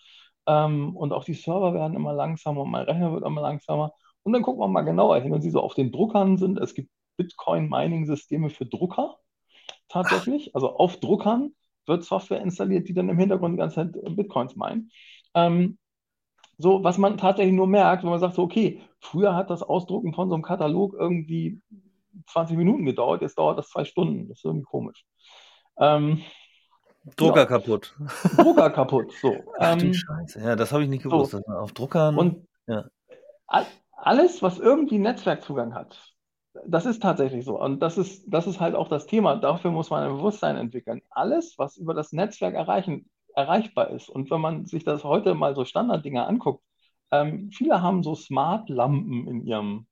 Ähm, und auch die Server werden immer langsamer und mein Rechner wird immer langsamer. Und dann gucken wir mal genauer hin, wenn sie so auf den Druckern sind. Es gibt Bitcoin-Mining-Systeme für Drucker tatsächlich. Also auf Druckern wird Software installiert, die dann im Hintergrund die ganze Zeit Bitcoins meinen. Ähm, so, was man tatsächlich nur merkt, wenn man sagt, so, okay, früher hat das Ausdrucken von so einem Katalog irgendwie 20 Minuten gedauert, jetzt dauert das zwei Stunden. Das ist irgendwie komisch. Ähm, Drucker ja. kaputt. Drucker kaputt, so. Ach, ähm, Scheiße. Ja, das habe ich nicht gewusst. So. Auf Druckern. Und ja. alles, was irgendwie Netzwerkzugang hat, das ist tatsächlich so. Und das ist, das ist halt auch das Thema. Dafür muss man ein Bewusstsein entwickeln. Alles, was über das Netzwerk erreichen, erreichbar ist. Und wenn man sich das heute mal so Standarddinger anguckt, ähm, viele haben so Smart-Lampen in ihrem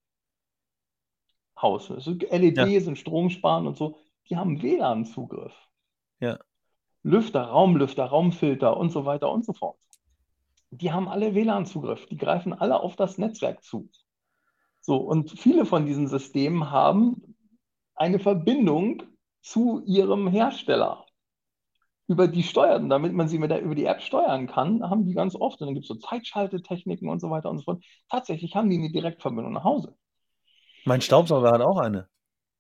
Haus. Also LEDs ja. und Stromsparen und so, die haben WLAN-Zugriff. Ja. Lüfter, Raumlüfter, Raumfilter und so weiter und so fort. Die haben alle WLAN-Zugriff. Die greifen alle auf das Netzwerk zu. So, und viele von diesen Systemen haben eine Verbindung zu ihrem Hersteller. über die steuern, damit man sie mit der, über die App steuern kann, haben die ganz oft, und dann gibt es so Zeitschaltetechniken und so weiter und so fort. Tatsächlich haben die eine Direktverbindung nach Hause. Mein Staubsauger hat auch eine.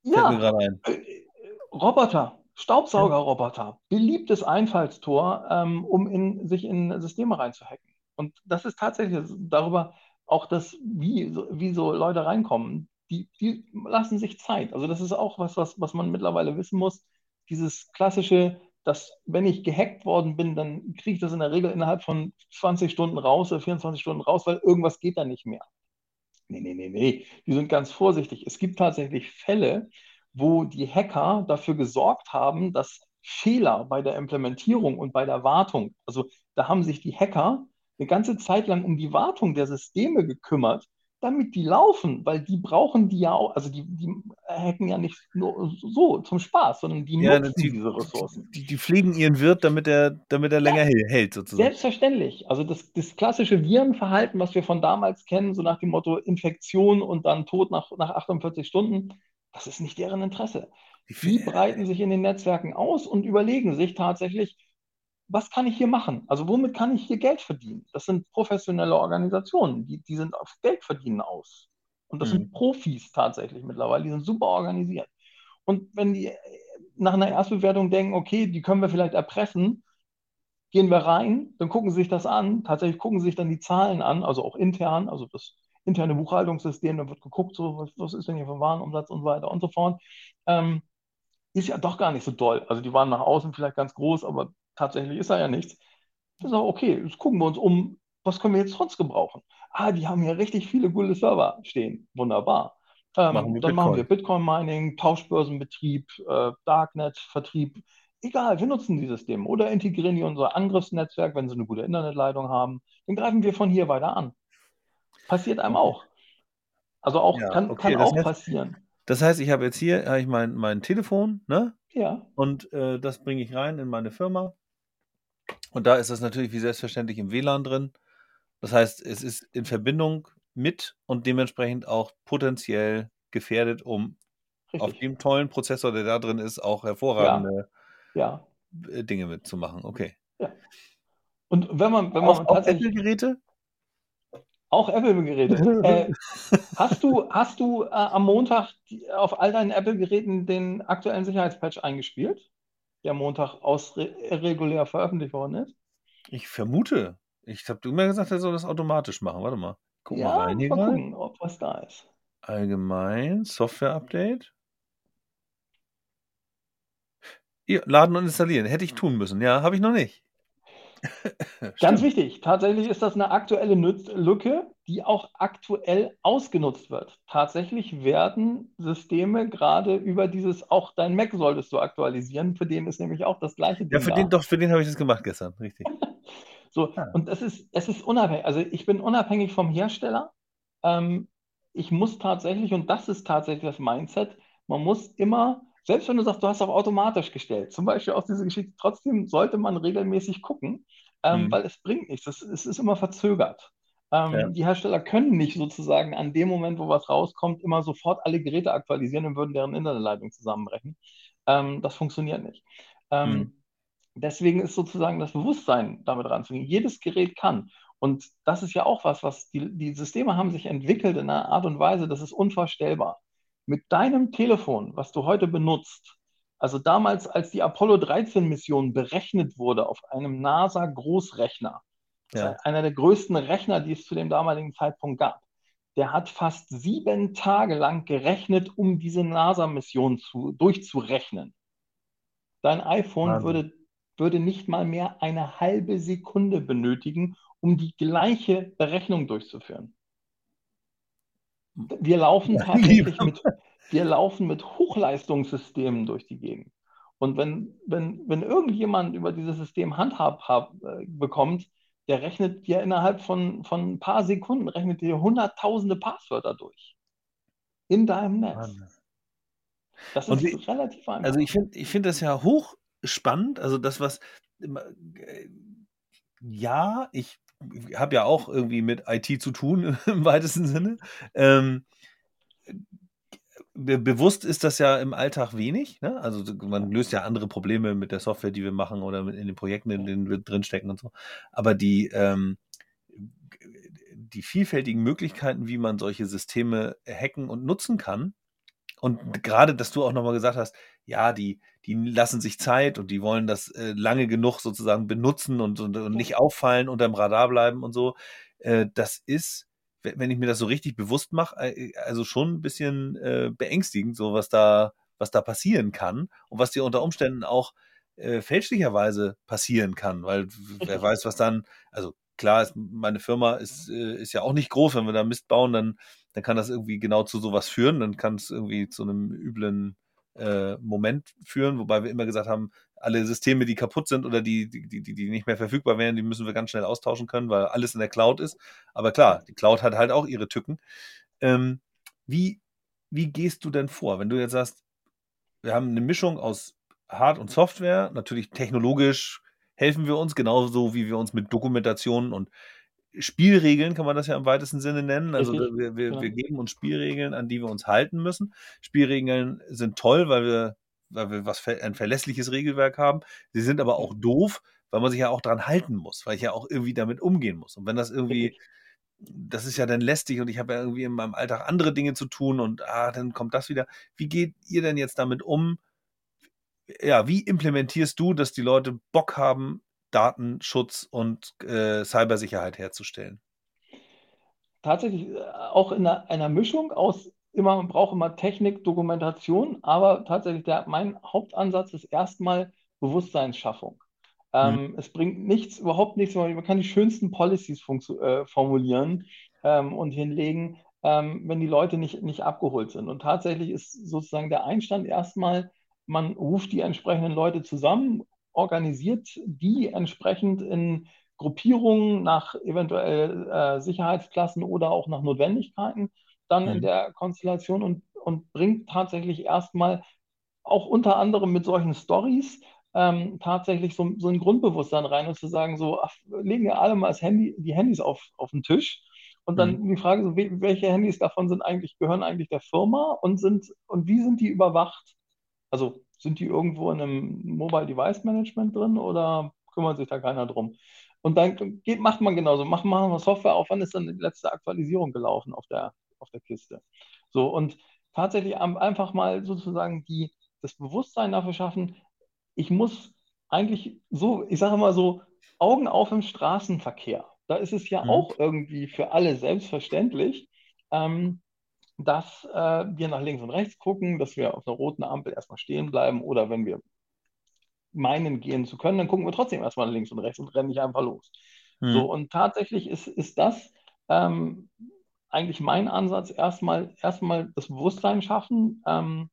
Ja, ein. äh, Roboter, Staubsaugerroboter, beliebtes Einfallstor, ähm, um in, sich in Systeme reinzuhacken. Und das ist tatsächlich darüber auch das, wie, so- wie so Leute reinkommen. Die, die lassen sich Zeit. Also das ist auch was, was, was man mittlerweile wissen muss. Dieses klassische, dass wenn ich gehackt worden bin, dann kriege ich das in der Regel innerhalb von 20 Stunden raus oder 24 Stunden raus, weil irgendwas geht da nicht mehr. Nee, nee, nee, nee. Die sind ganz vorsichtig. Es gibt tatsächlich Fälle, wo die Hacker dafür gesorgt haben, dass Fehler bei der Implementierung und bei der Wartung, also da haben sich die Hacker eine ganze Zeit lang um die Wartung der Systeme gekümmert, damit die laufen, weil die brauchen die ja auch, also die, die hacken ja nicht nur so zum Spaß, sondern die Ja, nutzen die, diese Ressourcen. die, die pflegen ihren Wirt, damit er, damit er länger Ja, hält, hält, sozusagen. Selbstverständlich. Also das, das klassische Virenverhalten, was wir von damals kennen, so nach dem Motto Infektion und dann Tod nach, nach 48 Stunden, das ist nicht deren Interesse. Die breiten sich in den Netzwerken aus und überlegen sich tatsächlich, was kann ich hier machen? Also womit kann ich hier Geld verdienen? Das sind professionelle Organisationen, die, die sind auf Geld verdienen aus. Und das sind Hm. Profis tatsächlich mittlerweile, die sind super organisiert. Und wenn die äh, nach einer Erstbewertung denken, okay, die können wir vielleicht erpressen, gehen wir rein, dann gucken sie sich das an. Tatsächlich gucken sie sich dann die Zahlen an, also auch intern, also das interne Buchhaltungssystem, da wird geguckt, so, was, was ist denn hier für Warenumsatz und so weiter und so fort. Ähm, ist ja doch gar nicht so doll. Also die waren nach außen vielleicht ganz groß, aber tatsächlich ist da ja nichts. Das ist auch okay, jetzt gucken wir uns um, was können wir jetzt sonst gebrauchen? Ah, die haben hier richtig viele gute Server stehen. Wunderbar. Machen Ähm, wir dann machen wir Bitcoin. Bitcoin-Mining, Tauschbörsenbetrieb, äh, Darknet-Vertrieb. Egal, wir nutzen die Systeme oder integrieren die in unser Angriffsnetzwerk, wenn sie eine gute Internetleitung haben. Dann greifen wir von hier weiter an. Passiert einem auch. Also auch, Ja, kann, okay. kann auch heißt, passieren. das heißt, ich habe jetzt hier habe ich mein, mein Telefon, ne? Ja, Und äh, das bringe ich rein in meine Firma. Und da ist das natürlich wie selbstverständlich im WLAN drin. Das heißt, es ist in Verbindung mit und dementsprechend auch potenziell gefährdet, um auf richtig. dem tollen Prozessor, der da drin ist, auch Ja, hervorragende ja, äh, Dinge mitzumachen. Okay. ja. Und wenn man, wenn man auch tatsächlich Apple-Geräte? Auch Apple-Geräte, *laughs* äh, hast du, hast du äh, am Montag die, auf all deinen Apple-Geräten den aktuellen Sicherheitspatch eingespielt, der Montag aus re regulär veröffentlicht worden ist? Ich vermute. Ich habe du immer gesagt, er soll das automatisch machen. Warte mal. Guck mal Ja, rein muss hier mal gucken, ob was da ist. Allgemein, Software-Update. Laden und installieren. Hätte ich tun müssen. Ja, habe ich noch nicht. Ganz wichtig, tatsächlich ist das eine aktuelle Nütz Lücke, die auch aktuell ausgenutzt wird. Tatsächlich werden Systeme gerade über dieses, auch dein Mac solltest du aktualisieren, für den ist nämlich auch das gleiche Ja, Ding für den, da. doch, für den habe ich das gemacht gestern. Richtig. *laughs* So, Ah. und es ist, es ist unabhängig, also ich bin unabhängig vom Hersteller. Ähm, ich muss tatsächlich, und das ist tatsächlich das Mindset, man muss immer, selbst wenn du sagst, du hast auf automatisch gestellt, zum Beispiel aus dieser Geschichte, trotzdem sollte man regelmäßig gucken, ähm, Mhm. weil es bringt nichts, es, es ist immer verzögert. Ja. Ähm, die Hersteller können nicht sozusagen an dem Moment, wo was rauskommt, immer sofort alle Geräte aktualisieren und würden deren Internetleitung zusammenbrechen. Ähm, das funktioniert nicht. Ähm, Mhm. Deswegen ist sozusagen das Bewusstsein damit ranzugehen. Jedes Gerät kann. Und das ist ja auch was, was die, die Systeme haben sich entwickelt in einer Art und Weise, das ist unvorstellbar. Mit deinem Telefon, was du heute benutzt, also damals, als die Apollo 13 Mission berechnet wurde auf einem NASA-Großrechner, Ja. ist einer der größten Rechner, die es zu dem damaligen Zeitpunkt gab, der hat fast sieben Tage lang gerechnet, um diese NASA-Mission zu, durchzurechnen. Dein iPhone Wahnsinn. würde, würde nicht mal mehr eine halbe Sekunde benötigen, um die gleiche Berechnung durchzuführen. Wir laufen *laughs* tatsächlich lieber mit, wir laufen mit Hochleistungssystemen durch die Gegend. Und wenn, wenn, wenn irgendjemand über dieses System Handhab hab, äh, bekommt, der rechnet dir innerhalb von, von ein paar Sekunden, rechnet dir hunderttausende Passwörter durch. In deinem Netz. Wahnsinn. Das ist wie, relativ einfach. also ich finde ich find das ja hochspannend. Also das, was äh, ja, ich habe ja auch irgendwie mit IT zu tun *laughs* im weitesten Sinne. Ähm, bewusst ist das ja im Alltag wenig. Ne? Also man löst ja andere Probleme mit der Software, die wir machen oder in den Projekten, in denen wir drinstecken und so. Aber die, ähm, die vielfältigen Möglichkeiten, wie man solche Systeme hacken und nutzen kann, und gerade, dass du auch nochmal gesagt hast, ja, die, die lassen sich Zeit und die wollen das äh, lange genug sozusagen benutzen und, und, und nicht auffallen, unterm Radar bleiben und so. Äh, das ist, wenn ich mir das so richtig bewusst mache, äh, also schon ein bisschen äh, beängstigend, so was da, was da passieren kann und was dir unter Umständen auch äh, fälschlicherweise passieren kann, weil wer weiß, was dann, also klar, ist, meine Firma ist, äh, ist ja auch nicht groß, wenn wir da Mist bauen, dann, dann kann das irgendwie genau zu sowas führen, dann kann es irgendwie zu einem üblen äh, Moment führen, wobei wir immer gesagt haben, alle Systeme, die kaputt sind oder die, die, die, die nicht mehr verfügbar wären, die müssen wir ganz schnell austauschen können, weil alles in der Cloud ist. Aber klar, die Cloud hat halt auch ihre Tücken. Ähm, wie, wie gehst du denn vor, wenn du jetzt sagst, wir haben eine Mischung aus Hard- und Software, natürlich technologisch helfen wir uns, genauso wie wir uns mit Dokumentationen und Spielregeln, kann man das ja im weitesten Sinne nennen. Also wir, wir, ja. wir geben uns Spielregeln, an die wir uns halten müssen. Spielregeln sind toll, weil wir, weil wir was, ein verlässliches Regelwerk haben. Sie sind aber auch doof, weil man sich ja auch daran halten muss, weil ich ja auch irgendwie damit umgehen muss. Und wenn das irgendwie, das ist ja dann lästig und ich habe ja irgendwie in meinem Alltag andere Dinge zu tun und ah, dann kommt das wieder. Wie geht ihr denn jetzt damit um? Ja, wie implementierst du, dass die Leute Bock haben, Datenschutz und äh, Cybersicherheit herzustellen? Tatsächlich äh, auch in einer, einer, Mischung aus immer, man braucht immer Technik, Dokumentation, aber tatsächlich der, mein Hauptansatz ist erstmal Bewusstseinsschaffung. Ähm, mhm. Es bringt nichts, überhaupt nichts, man kann die schönsten Policies äh, formulieren ähm, und hinlegen, ähm, wenn die Leute nicht, nicht abgeholt sind. Und tatsächlich ist sozusagen der Einstand erstmal, man ruft die entsprechenden Leute zusammen, organisiert die entsprechend in Gruppierungen nach eventuell äh, Sicherheitsklassen oder auch nach Notwendigkeiten dann mhm. in der Konstellation und, und bringt tatsächlich erstmal auch unter anderem mit solchen Stories ähm, tatsächlich so, so ein Grundbewusstsein rein und zu sagen, so, ach, legen wir alle mal Handy, die Handys auf, auf den Tisch und dann mhm. die Frage, so, welche Handys davon sind eigentlich, gehören eigentlich der Firma und sind und wie sind die überwacht? Also sind die irgendwo in einem Mobile Device Management drin oder kümmert sich da keiner drum? Und dann geht, macht man genauso, macht man Software auf, wann ist dann die letzte Aktualisierung gelaufen auf der, auf der Kiste? So, und tatsächlich einfach mal sozusagen die, das Bewusstsein dafür schaffen, ich muss eigentlich so, ich sage mal so, Augen auf im Straßenverkehr. Da ist es ja mhm. auch irgendwie für alle selbstverständlich. Ähm, dass äh, wir nach links und rechts gucken, dass wir auf einer roten Ampel erstmal stehen bleiben oder wenn wir meinen, gehen zu können, dann gucken wir trotzdem erstmal nach links und rechts und rennen nicht einfach los. Hm. So, und tatsächlich ist, ist das ähm, eigentlich mein Ansatz, erstmal, erstmal das Bewusstsein schaffen. Ähm,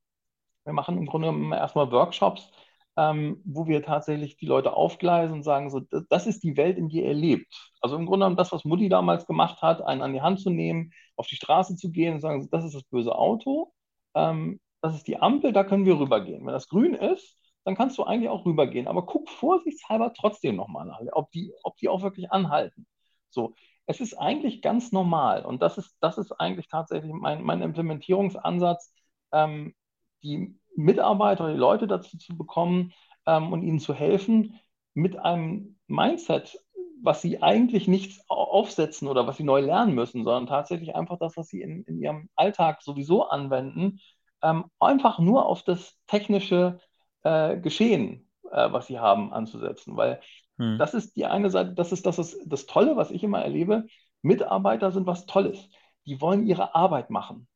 wir machen im Grunde genommen erstmal Workshops, ähm, wo wir tatsächlich die Leute aufgleisen und sagen, so, das ist die Welt, in der ihr lebt. Also im Grunde genommen das, was Mutti damals gemacht hat, einen an die Hand zu nehmen, auf die Straße zu gehen und sagen, das ist das böse Auto, ähm, das ist die Ampel, da können wir rübergehen. Wenn das grün ist, dann kannst du eigentlich auch rübergehen. Aber guck vorsichtshalber trotzdem nochmal nach, ob die, ob die auch wirklich anhalten. So, es ist eigentlich ganz normal und das ist, das ist eigentlich tatsächlich mein, mein Implementierungsansatz, ähm, die Mitarbeiter, die Leute dazu zu bekommen ähm, und ihnen zu helfen, mit einem Mindset, was sie eigentlich nicht aufsetzen oder was sie neu lernen müssen, sondern tatsächlich einfach das, was sie in, in ihrem Alltag sowieso anwenden, ähm, einfach nur auf das technische äh, Geschehen, äh, was sie haben, anzusetzen. Weil hm. das ist die eine Seite, das ist, das ist das Tolle, was ich immer erlebe. Mitarbeiter sind was Tolles. Die wollen ihre Arbeit machen.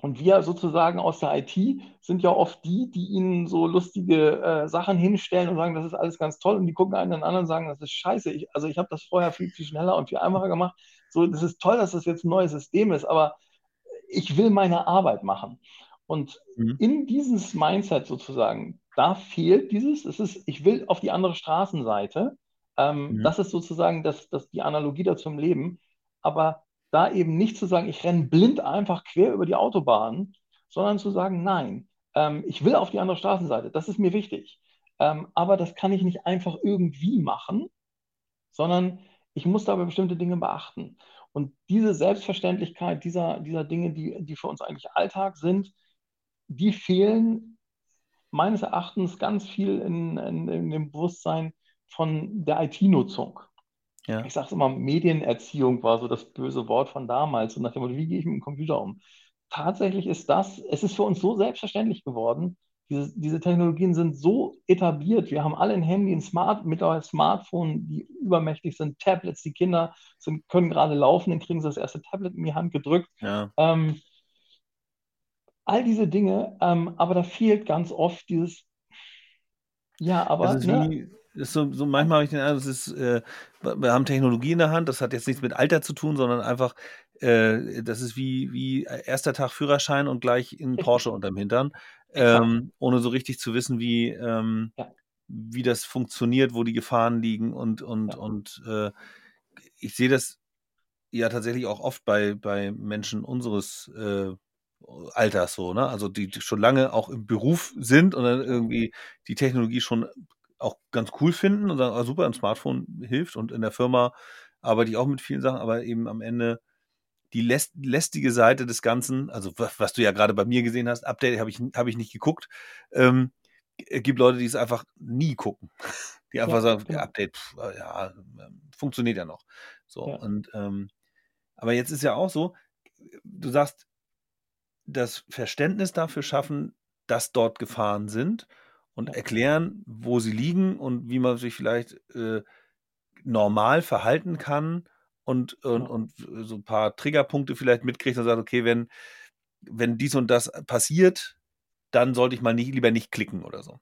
Und wir sozusagen aus der IT sind ja oft die, die ihnen so lustige äh, Sachen hinstellen und sagen, das ist alles ganz toll. Und die gucken einen an und sagen, das ist scheiße. Ich, also ich habe das vorher viel, viel schneller und viel einfacher gemacht. So, das ist toll, dass das jetzt ein neues System ist, aber ich will meine Arbeit machen. Und mhm. in dieses Mindset sozusagen, da fehlt dieses, es ist, ich will auf die andere Straßenseite. Ähm, mhm. Das ist sozusagen das, das, die Analogie dazu im Leben. Aber da eben nicht zu sagen, ich renne blind einfach quer über die Autobahn, sondern zu sagen, nein, ähm, ich will auf die andere Straßenseite, das ist mir wichtig. Ähm, aber das kann ich nicht einfach irgendwie machen, sondern ich muss dabei bestimmte Dinge beachten. Und diese Selbstverständlichkeit dieser, dieser Dinge, die, die für uns eigentlich Alltag sind, die fehlen meines Erachtens ganz viel in, in, in dem Bewusstsein von der IT-Nutzung. Ja. Ich sage es immer, Medienerziehung war so das böse Wort von damals. Und nach dem Motto, wie gehe ich mit dem Computer um? Tatsächlich ist das, es ist für uns so selbstverständlich geworden. Diese, diese Technologien sind so etabliert. Wir haben alle ein Handy, ein Smart, mittlerweile Smartphone, die übermächtig sind, Tablets. Die Kinder sind, können gerade laufen, dann kriegen sie das erste Tablet in die Hand gedrückt. Ja. Ähm, all diese Dinge, ähm, aber da fehlt ganz oft dieses, ja, aber, ist ne, ist so, so manchmal habe ich den Eindruck, das ist, äh, wir haben Technologie in der Hand, das hat jetzt nichts mit Alter zu tun, sondern einfach, äh, das ist wie, wie erster Tag Führerschein und gleich in. Porsche unterm Hintern, ähm, ohne so richtig zu wissen, wie, ähm, Ja. wie das funktioniert, wo die Gefahren liegen und, und, Ja. und äh, ich sehe das ja tatsächlich auch oft bei, bei Menschen unseres äh, Alters so, ne? Also die, die schon lange auch im Beruf sind und dann irgendwie die Technologie schon auch ganz cool finden und sagen, ah, super, ein Smartphone hilft und in der Firma arbeite ich auch mit vielen Sachen, aber eben am Ende die läst, lästige Seite des Ganzen, also was, was du ja gerade bei mir gesehen hast, Update habe ich, hab ich nicht geguckt, ähm, es gibt Leute, die es einfach nie gucken. *laughs* Die einfach Ja, sagen, genau. ja, Update, pf, ja, funktioniert ja noch. So, Ja. und ähm, aber jetzt ist ja auch so, du sagst, das Verständnis dafür schaffen, dass dort Gefahren sind und erklären, wo sie liegen und wie man sich vielleicht äh, normal verhalten kann und, und, und so ein paar Triggerpunkte vielleicht mitkriegt und sagt, okay, wenn, wenn dies und das passiert, dann sollte ich mal nicht, lieber nicht klicken oder so.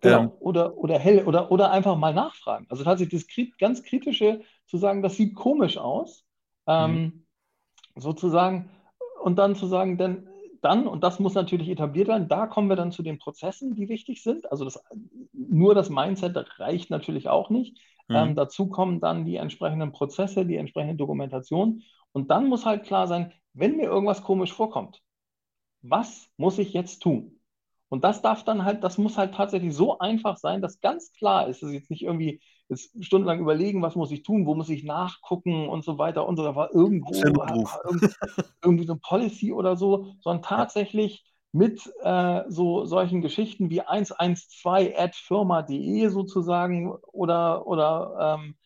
Genau. Ähm, Oder, oder hell, oder, oder einfach mal nachfragen. Also tatsächlich das kri- ganz Kritische zu sagen, das sieht komisch aus, mhm. ähm, sozusagen, und dann zu sagen, denn dann, und das muss natürlich etabliert werden, da kommen wir dann zu den Prozessen, die wichtig sind. Also das, nur das Mindset reicht natürlich auch nicht. Ähm, Mhm. dazu kommen dann die entsprechenden Prozesse, die entsprechende Dokumentation. Und dann muss halt klar sein, wenn mir irgendwas komisch vorkommt, was muss ich jetzt tun? Und das darf dann halt, das muss halt tatsächlich so einfach sein, dass ganz klar ist, dass jetzt nicht irgendwie jetzt stundenlang überlegen, was muss ich tun, wo muss ich nachgucken und so weiter und so. Da war irgendwo ein ha- Notruf. ha- irgend- irgendwie so eine Policy oder so, sondern tatsächlich mit äh, so solchen Geschichten wie 112 at firma.de sozusagen oder, oder ähm,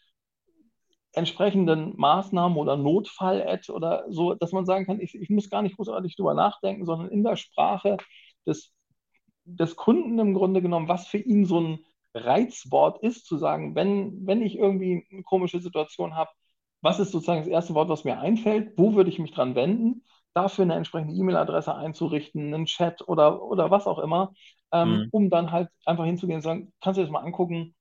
entsprechenden Maßnahmen oder Notfall-Ad oder so, dass man sagen kann, ich, ich muss gar nicht großartig drüber nachdenken, sondern in der Sprache des, des Kunden im Grunde genommen, was für ihn so ein Reizwort ist, zu sagen, wenn, wenn ich irgendwie eine komische Situation habe, was ist sozusagen das erste Wort, was mir einfällt, wo würde ich mich dran wenden, dafür eine entsprechende E-Mail-Adresse einzurichten, einen Chat oder, oder was auch immer, ähm, Mhm. um dann halt einfach hinzugehen und sagen, kannst du das mal angucken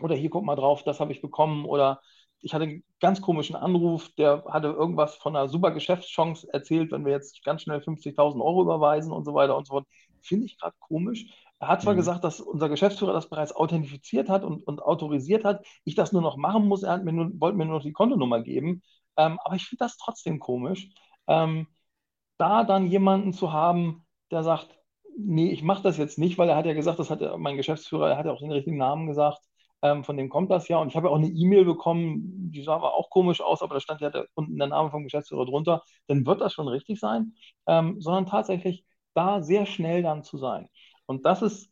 oder hier guck mal drauf, das habe ich bekommen oder ich hatte einen ganz komischen Anruf, der hatte irgendwas von einer super Geschäftschance erzählt, wenn wir jetzt ganz schnell 50.000 Euro überweisen und so weiter und so fort. Finde ich gerade komisch. Er hat zwar Mhm. gesagt, dass unser Geschäftsführer das bereits authentifiziert hat und, und autorisiert hat, ich das nur noch machen muss. Er hat mir nur, wollte mir nur noch die Kontonummer geben. Ähm, aber ich finde das trotzdem komisch, ähm, da dann jemanden zu haben, der sagt, nee, ich mache das jetzt nicht, weil er hat ja gesagt, das hat ja mein Geschäftsführer, er hat ja auch den richtigen Namen gesagt, ähm, von dem kommt das ja. Und ich habe ja auch eine E-Mail bekommen, die sah aber auch komisch aus, aber da stand ja der, unten der Name vom Geschäftsführer drunter. Dann wird das schon richtig sein, ähm, sondern tatsächlich da sehr schnell dann zu sein. Und das ist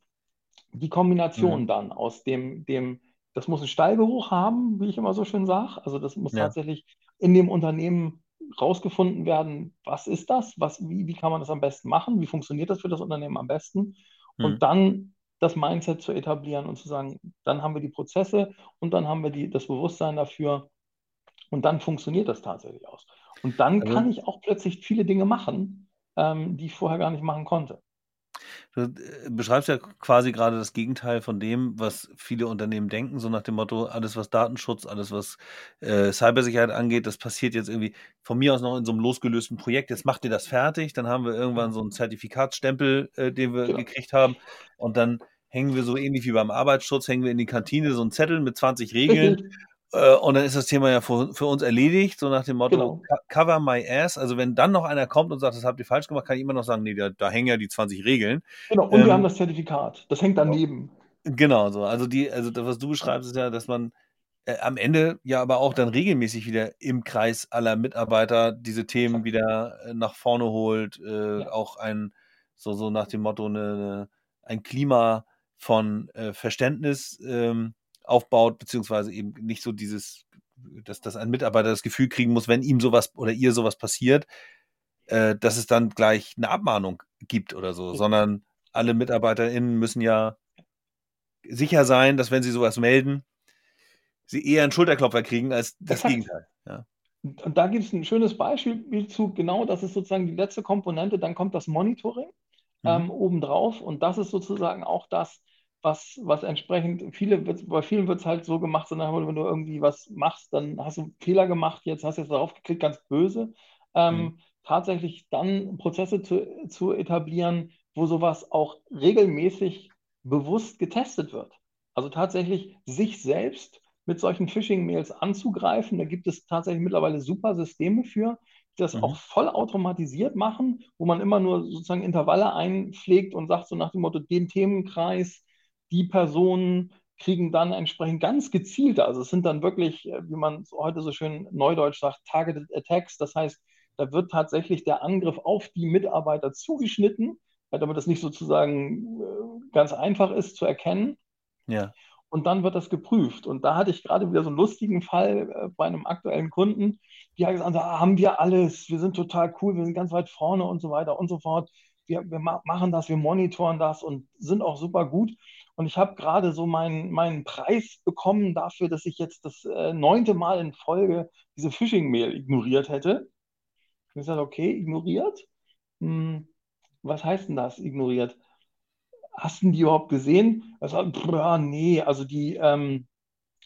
die Kombination Mhm. dann aus dem, dem, das muss einen Stallgeruch haben, wie ich immer so schön sage. Also das muss Ja. tatsächlich in dem Unternehmen rausgefunden werden, was ist das, was, wie, wie kann man das am besten machen, wie funktioniert das für das Unternehmen am besten Mhm. und dann das Mindset zu etablieren und zu sagen, dann haben wir die Prozesse und dann haben wir die, das Bewusstsein dafür und dann funktioniert das tatsächlich aus. Und dann Also kann ich auch plötzlich viele Dinge machen, ähm, die ich vorher gar nicht machen konnte. Du äh, beschreibst ja quasi gerade das Gegenteil von dem, was viele Unternehmen denken, so nach dem Motto, alles was Datenschutz, alles was äh, Cybersicherheit angeht, das passiert jetzt irgendwie von mir aus noch in so einem losgelösten Projekt. Jetzt macht ihr das fertig, dann haben wir irgendwann so einen Zertifikatsstempel, äh, den wir Genau. gekriegt haben und dann hängen wir so ähnlich wie beim Arbeitsschutz, hängen wir in die Kantine so einen Zettel mit 20 Regeln und dann ist das Thema ja für, für uns erledigt, so nach dem Motto, genau. co- cover my ass. Also wenn dann noch einer kommt und sagt, das habt ihr falsch gemacht, kann ich immer noch sagen, nee, da, da hängen ja die 20 Regeln. Genau. Und wir haben Ähm, das Zertifikat. Das hängt daneben. genau so. Also die, also das, was du beschreibst, ist ja, dass man äh, am Ende ja aber auch dann regelmäßig wieder im Kreis aller Mitarbeiter diese Themen Exakt. wieder äh, nach vorne holt, äh, Ja. auch ein so, so nach dem Motto eine, ein Klima von äh, Verständnis ähm, aufbaut, beziehungsweise eben nicht so dieses, dass, dass ein Mitarbeiter das Gefühl kriegen muss, wenn ihm sowas oder ihr sowas passiert, äh, dass es dann gleich eine Abmahnung gibt oder so, sondern alle MitarbeiterInnen müssen ja sicher sein, dass wenn sie sowas melden, sie eher einen Schulterklopfer kriegen als das Exakt. Gegenteil. Ja. Und da gibt es ein schönes Beispiel zu, genau, das ist sozusagen die letzte Komponente, dann kommt das Monitoring mhm. ähm, obendrauf und das ist sozusagen auch das, was, was entsprechend, viele, bei vielen wird es halt so gemacht, so wenn du irgendwie was machst, dann hast du einen Fehler gemacht, jetzt hast du jetzt darauf geklickt, ganz böse. Ähm, mhm. Tatsächlich dann Prozesse zu, zu etablieren, wo sowas auch regelmäßig bewusst getestet wird. Also tatsächlich sich selbst mit solchen Phishing-Mails anzugreifen. Da gibt es tatsächlich mittlerweile super Systeme für, die das mhm. auch voll automatisiert machen, wo man immer nur sozusagen Intervalle einpflegt und sagt so nach dem Motto, den Themenkreis, die Personen kriegen dann entsprechend ganz gezielte, also es sind dann wirklich, äh, wie man heute so schön neudeutsch sagt, Targeted Attacks. Das heißt, da wird tatsächlich der Angriff auf die Mitarbeiter zugeschnitten, damit das nicht sozusagen äh, ganz einfach ist zu erkennen. Ja und dann wird das geprüft. Und da hatte ich gerade wieder so einen lustigen Fall äh, bei einem aktuellen Kunden, die hat gesagt, ah, haben wir alles, wir sind total cool, wir sind ganz weit vorne und so weiter und so fort. Wir, wir machen das, wir monitoren das und sind auch super gut. Und ich habe gerade so meinen, meinen Preis bekommen dafür, dass ich jetzt das äh, neunte Mal in Folge diese Phishing-Mail ignoriert hätte. Ich habe gesagt, okay, ignoriert. Hm, was heißt denn das, ignoriert? hast du die überhaupt gesehen? Also, pff, nee, also die, ähm,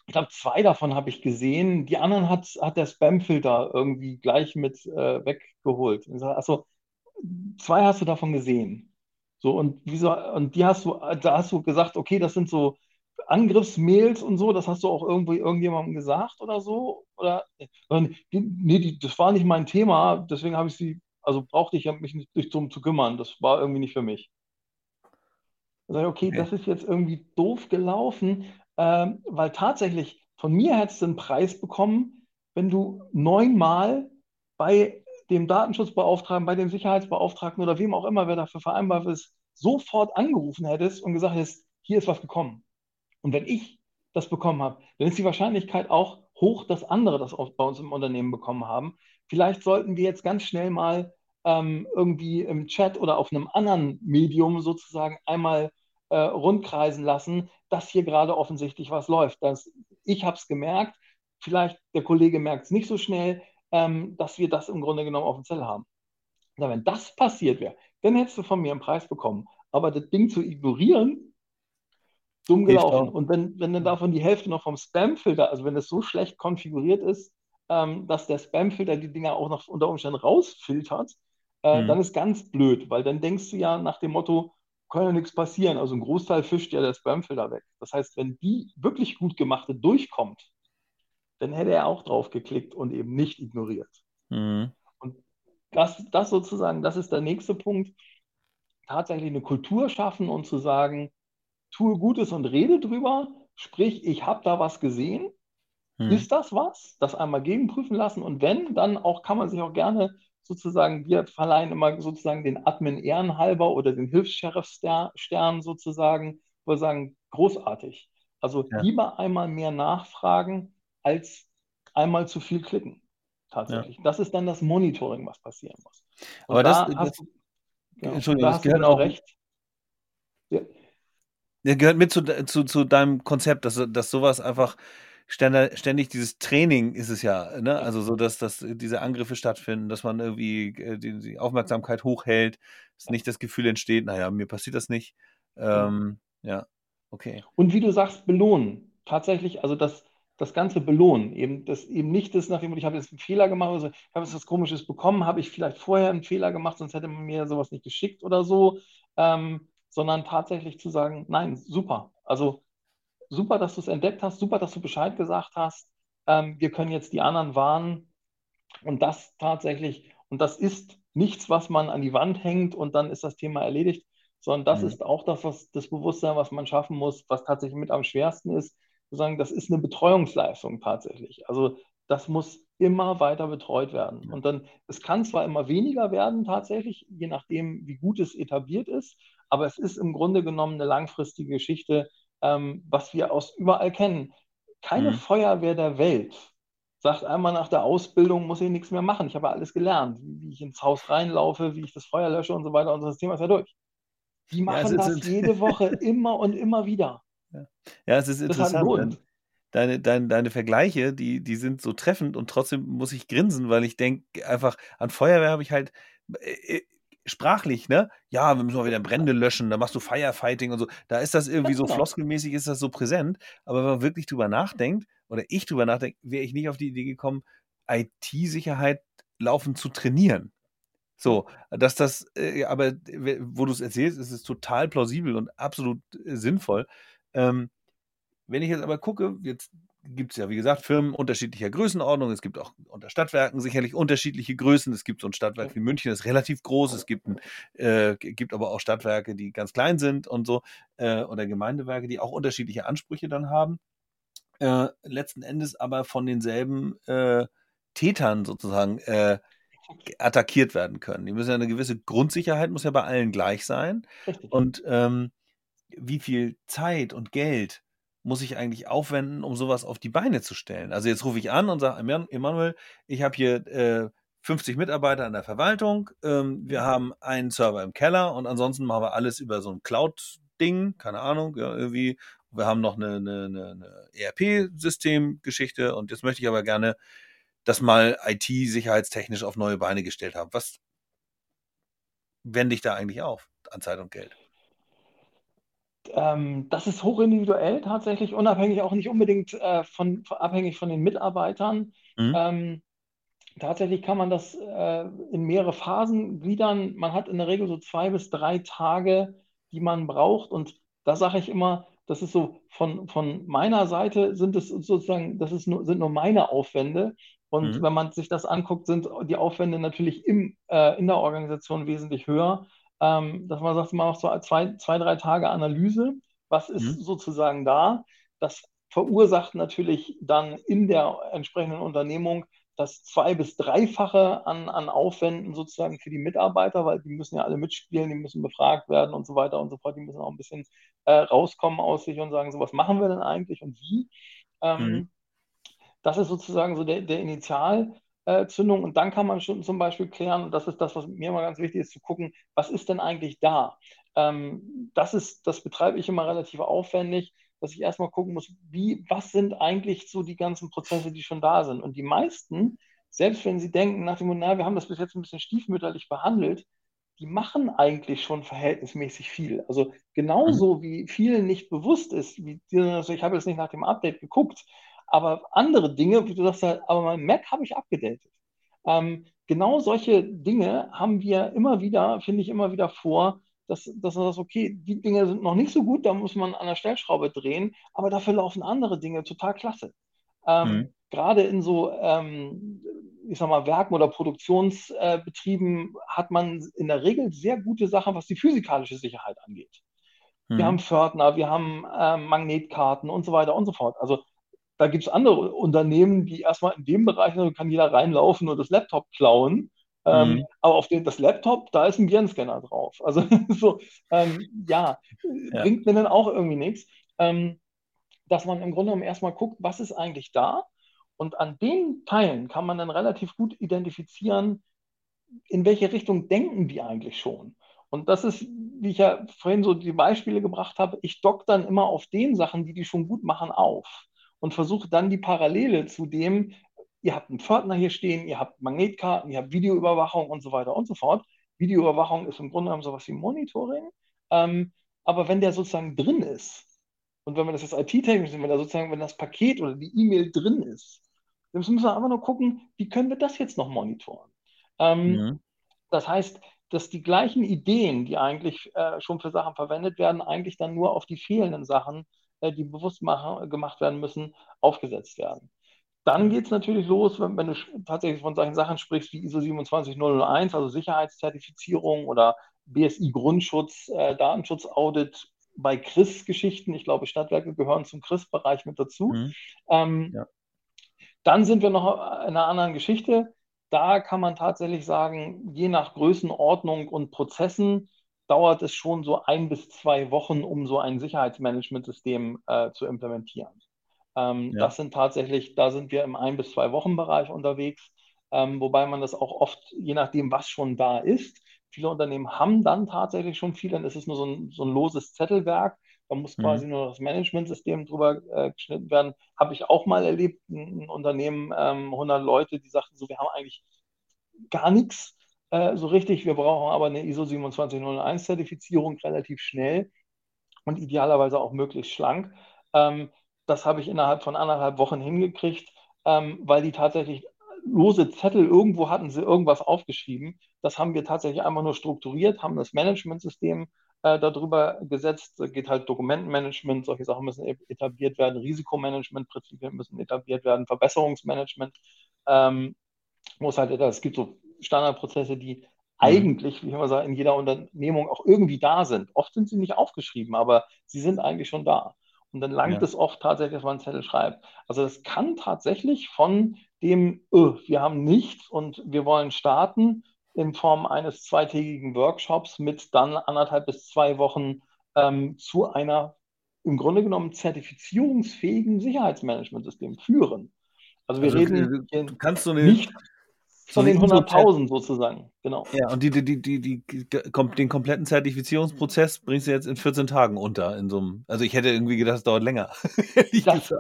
ich glaube, zwei davon habe ich gesehen. Die anderen hat, hat der Spamfilter irgendwie gleich mit äh, weggeholt. Also zwei hast du davon gesehen. So, und wieso, und die hast du, da hast du gesagt, okay, das sind so Angriffsmails und so, das hast du auch irgendwie irgendjemandem gesagt oder so? Oder nee, die, das war nicht mein Thema, deswegen habe ich sie, also brauchte ich mich nicht drum zu kümmern. Das war irgendwie nicht für mich. Und sage, okay, okay, das ist jetzt irgendwie doof gelaufen, ähm, weil tatsächlich von mir hättest du einen Preis bekommen, wenn du neunmal bei dem Datenschutzbeauftragten, bei dem Sicherheitsbeauftragten oder wem auch immer, wer dafür vereinbart ist, sofort angerufen hättest und gesagt hättest, hier ist was gekommen. Und wenn ich das bekommen habe, dann ist die Wahrscheinlichkeit auch hoch, dass andere das auch bei uns im Unternehmen bekommen haben. Vielleicht sollten wir jetzt ganz schnell mal ähm, irgendwie im Chat oder auf einem anderen Medium sozusagen einmal äh, rundkreisen lassen, dass hier gerade offensichtlich was läuft. Das, ich habe es gemerkt, vielleicht der Kollege merkt es nicht so schnell, ähm, dass wir das im Grunde genommen auf dem Zettel haben. Na, wenn das passiert wäre, dann hättest du von mir einen Preis bekommen. Aber das Ding zu ignorieren, dumm gelaufen. Und wenn, wenn dann davon die Hälfte noch vom Spamfilter, also wenn das so schlecht konfiguriert ist, ähm, dass der Spamfilter die Dinger auch noch unter Umständen rausfiltert, äh, mhm. dann ist ganz blöd, weil dann denkst du ja nach dem Motto, kann ja nichts passieren. Also ein Großteil fischt ja der Spamfilter weg. Das heißt, wenn die wirklich gut gemachte durchkommt, dann hätte er auch drauf geklickt und eben nicht ignoriert. Mhm. Und das, das sozusagen, das ist der nächste Punkt. Tatsächlich eine Kultur schaffen und zu sagen, tue Gutes und rede drüber. Sprich, ich habe da was gesehen. Mhm. Ist das was? Das einmal gegenprüfen lassen. Und wenn, dann auch kann man sich auch gerne sozusagen, wir verleihen immer sozusagen den Admin Ehrenhalber oder den Hilfs-Sheriff-Stern sozusagen, wo wir sagen, großartig. Also ja. lieber einmal mehr nachfragen, als einmal zu viel klicken. Tatsächlich. Ja. Das ist dann das Monitoring, was passieren muss. Und Aber da das, das ja, Entschuldigung, da das gehört auch recht. Ja. Der gehört mit zu, zu, zu deinem Konzept, dass, dass sowas einfach ständig dieses Training ist es ja, ne? Also so, dass, dass diese Angriffe stattfinden, dass man irgendwie äh, die, die, Aufmerksamkeit hochhält, dass nicht das Gefühl entsteht, naja, mir passiert das nicht. Ähm, ja, okay. Und wie du sagst, belohnen. Tatsächlich, also das, das Ganze belohnen. Eben, das, eben nicht das nach dem, ich habe jetzt einen Fehler gemacht, also ich habe jetzt was Komisches bekommen, habe ich vielleicht vorher einen Fehler gemacht, sonst hätte man mir sowas nicht geschickt oder so, ähm, sondern tatsächlich zu sagen, nein, super. Also super, dass du es entdeckt hast, super, dass du Bescheid gesagt hast. Ähm, wir können jetzt die anderen warnen. Und das tatsächlich, und das ist nichts, was man an die Wand hängt und dann ist das Thema erledigt, sondern das mhm. ist auch das, was das Bewusstsein, was man schaffen muss, was tatsächlich mit am schwersten ist. Sozusagen, das ist eine Betreuungsleistung tatsächlich. Also das muss immer weiter betreut werden. Und dann, es kann zwar immer weniger werden tatsächlich, je nachdem, wie gut es etabliert ist, aber es ist im Grunde genommen eine langfristige Geschichte, ähm, was wir aus überall kennen. Keine mhm. Feuerwehr der Welt sagt einmal nach der Ausbildung, muss ich nichts mehr machen. Ich habe alles gelernt, wie ich ins Haus reinlaufe, wie ich das Feuer lösche und so weiter. Und das Thema ist ja durch. Die machen ja, das jede Woche *laughs* immer und immer wieder. Ja, ja es ist interessant. Deine, deine, deine Vergleiche, die, die sind so treffend und trotzdem muss ich grinsen, weil ich denke einfach, an Feuerwehr habe ich halt äh, äh, sprachlich, ne? Ja, wir müssen mal wieder Brände löschen, da machst du Firefighting und so. Da ist das irgendwie so genau. floskelmäßig, ist das so präsent. Aber wenn man wirklich drüber nachdenkt, oder ich drüber nachdenke, wäre ich nicht auf die Idee gekommen, IT-Sicherheit laufend zu trainieren. So, dass das, äh, aber wo du es erzählst, ist es total plausibel und absolut äh, sinnvoll. Ähm, wenn ich jetzt aber gucke, jetzt gibt es ja, wie gesagt, Firmen unterschiedlicher Größenordnung. Es gibt auch unter Stadtwerken sicherlich unterschiedliche Größen. Es gibt so ein Stadtwerk wie München, das ist relativ groß. Es gibt, ein, äh, gibt aber auch Stadtwerke, die ganz klein sind und so, äh, oder Gemeindewerke, die auch unterschiedliche Ansprüche dann haben. Äh, letzten Endes aber von denselben äh, Tätern sozusagen äh, attackiert werden können. Die müssen ja eine gewisse Grundsicherheit muss ja bei allen gleich sein. Richtig. Und ähm, wie viel Zeit und Geld muss ich eigentlich aufwenden, um sowas auf die Beine zu stellen? Also jetzt rufe ich an und sage, Emanuel, ich habe hier äh, 50 Mitarbeiter in der Verwaltung, ähm, wir haben einen Server im Keller und ansonsten machen wir alles über so ein Cloud-Ding, keine Ahnung, ja, irgendwie. Wir haben noch eine, eine, eine ERP-Systemgeschichte und jetzt möchte ich aber gerne das mal IT-sicherheitstechnisch auf neue Beine gestellt haben. Was wende ich da eigentlich auf an Zeit und Geld? Ähm, das ist hochindividuell tatsächlich, unabhängig auch nicht unbedingt äh, von, abhängig von den Mitarbeitern. Mhm. Ähm, tatsächlich kann man das äh, in mehrere Phasen gliedern. Man hat in der Regel so zwei bis drei Tage, die man braucht. Und da sage ich immer, das ist so von, von meiner Seite sind es sozusagen, das ist nur, sind nur meine Aufwände. Und mhm. wenn man sich das anguckt, sind die Aufwände natürlich im, äh, in der Organisation wesentlich höher. Ähm, dass man sagt, man macht so zwei, zwei, drei Tage Analyse. Was ist mhm. sozusagen da? Das verursacht natürlich dann in der entsprechenden Unternehmung das zwei- bis dreifache an, an Aufwänden sozusagen für die Mitarbeiter, weil die müssen ja alle mitspielen, die müssen befragt werden und so weiter und so fort. Die müssen auch ein bisschen äh, rauskommen aus sich und sagen, so was machen wir denn eigentlich und wie. Ähm, mhm. Das ist sozusagen so der, der Initialzündung. Und dann kann man schon zum Beispiel klären, und das ist das, was mir immer ganz wichtig ist, zu gucken, was ist denn eigentlich da? Ähm, das, ist, das betreibe ich immer relativ aufwendig, dass ich erstmal gucken muss, wie, was sind eigentlich so die ganzen Prozesse, die schon da sind. Und die meisten, selbst wenn sie denken, nach dem Motto, na, wir haben das bis jetzt ein bisschen stiefmütterlich behandelt, die machen eigentlich schon verhältnismäßig viel. Also genauso mhm. wie vielen nicht bewusst ist, wie also ich habe jetzt nicht nach dem Update geguckt, aber andere Dinge, wie du sagst, aber mein Mac habe ich abgedatet. Ähm, genau solche Dinge haben wir immer wieder, finde ich immer wieder vor, dass, dass man sagt, okay, die Dinge sind noch nicht so gut, da muss man an der Stellschraube drehen, aber dafür laufen andere Dinge total klasse. Ähm, mhm. Gerade in so, ähm, ich sag mal, Werken oder Produktionsbetrieben äh, hat man in der Regel sehr gute Sachen, was die physikalische Sicherheit angeht. Mhm. Wir haben Pförtner, wir haben äh, Magnetkarten und so weiter und so fort. Also da gibt es andere Unternehmen, die erstmal in dem Bereich, da kann jeder reinlaufen und das Laptop klauen. Ähm, mhm. Aber auf dem, das Laptop, da ist ein Virenscanner drauf. *laughs* Also so, ähm, ja, ja, bringt mir dann auch irgendwie nichts. Ähm, dass man im Grunde genommen erstmal guckt, was ist eigentlich da? Und an den Teilen kann man dann relativ gut identifizieren, in welche Richtung denken die eigentlich schon. Und das ist, wie ich ja vorhin so die Beispiele gebracht habe, ich dock dann immer auf den Sachen, die die schon gut machen, auf und versucht dann die Parallele zu dem, ihr habt einen Pförtner hier stehen, ihr habt Magnetkarten, ihr habt Videoüberwachung und so weiter und so fort. Videoüberwachung ist im Grunde genommen sowas wie Monitoring. Ähm, aber wenn der sozusagen drin ist, und wenn wir das jetzt IT-technisch sehen, wenn da sozusagen, wenn das Paket oder die E-Mail drin ist, dann müssen wir einfach nur gucken, wie können wir das jetzt noch monitoren. Ähm, mhm. Das heißt, dass die gleichen Ideen, die eigentlich äh, schon für Sachen verwendet werden, eigentlich dann nur auf die fehlenden Sachen die bewusst machen, gemacht werden müssen, aufgesetzt werden. Dann geht es natürlich los, wenn, wenn, du tatsächlich von solchen Sachen sprichst wie ISO 27001, also Sicherheitszertifizierung oder BSI Grundschutz, äh, Datenschutzaudit bei CRIS-Geschichten. Ich glaube, Stadtwerke gehören zum CRIS-Bereich mit dazu. Mhm. Ähm, ja. Dann sind wir noch in einer anderen Geschichte. Da kann man tatsächlich sagen, je nach Größenordnung und Prozessen dauert es schon so ein bis zwei Wochen, um so ein Sicherheitsmanagementsystem äh, zu implementieren. Ähm, ja. Das sind tatsächlich, da sind wir im ein bis zwei Wochen Bereich unterwegs, ähm, wobei man das auch oft, je nachdem, was schon da ist, viele Unternehmen haben dann tatsächlich schon viel, dann ist es nur so ein, so ein loses Zettelwerk. Da muss mhm. quasi mhm. nur das Managementsystem drüber äh, geschnitten werden. Habe ich auch mal erlebt, ein, ein Unternehmen, ähm, 100 Leute, die sagten so, wir haben eigentlich gar nichts äh, so richtig. Wir brauchen aber eine ISO 27001 Zertifizierung relativ schnell und idealerweise auch möglichst schlank. Ähm, das habe ich innerhalb von anderthalb Wochen hingekriegt, ähm, weil die tatsächlich lose Zettel, irgendwo hatten sie irgendwas aufgeschrieben. Das haben wir tatsächlich einfach nur strukturiert, haben das Managementsystem äh, darüber gesetzt. Da geht halt Dokumentenmanagement, solche Sachen müssen e-, etabliert werden, Risikomanagementprinzipien müssen etabliert werden, Verbesserungsmanagement ähm, muss halt, es gibt so Standardprozesse, die mhm. eigentlich, wie ich immer sage, in jeder Unternehmung auch irgendwie da sind. Oft sind sie nicht aufgeschrieben, aber sie sind eigentlich schon da. Und dann langt ja. es oft tatsächlich, dass man einen Zettel schreibt. Also das kann tatsächlich von dem, oh, wir haben nichts und wir wollen starten, in Form eines zweitägigen Workshops mit dann anderthalb bis zwei Wochen ähm, zu einer im Grunde genommen zertifizierungsfähigen Sicherheitsmanagementsystem führen. Also wir also, reden du kannst so eine, nicht von den 100.000 sozusagen, genau. Ja, und die, die, die, die, die, den kompletten Zertifizierungsprozess bringst du jetzt in 14 Tagen unter in so einem, also ich hätte irgendwie gedacht, es dauert länger, *laughs* das,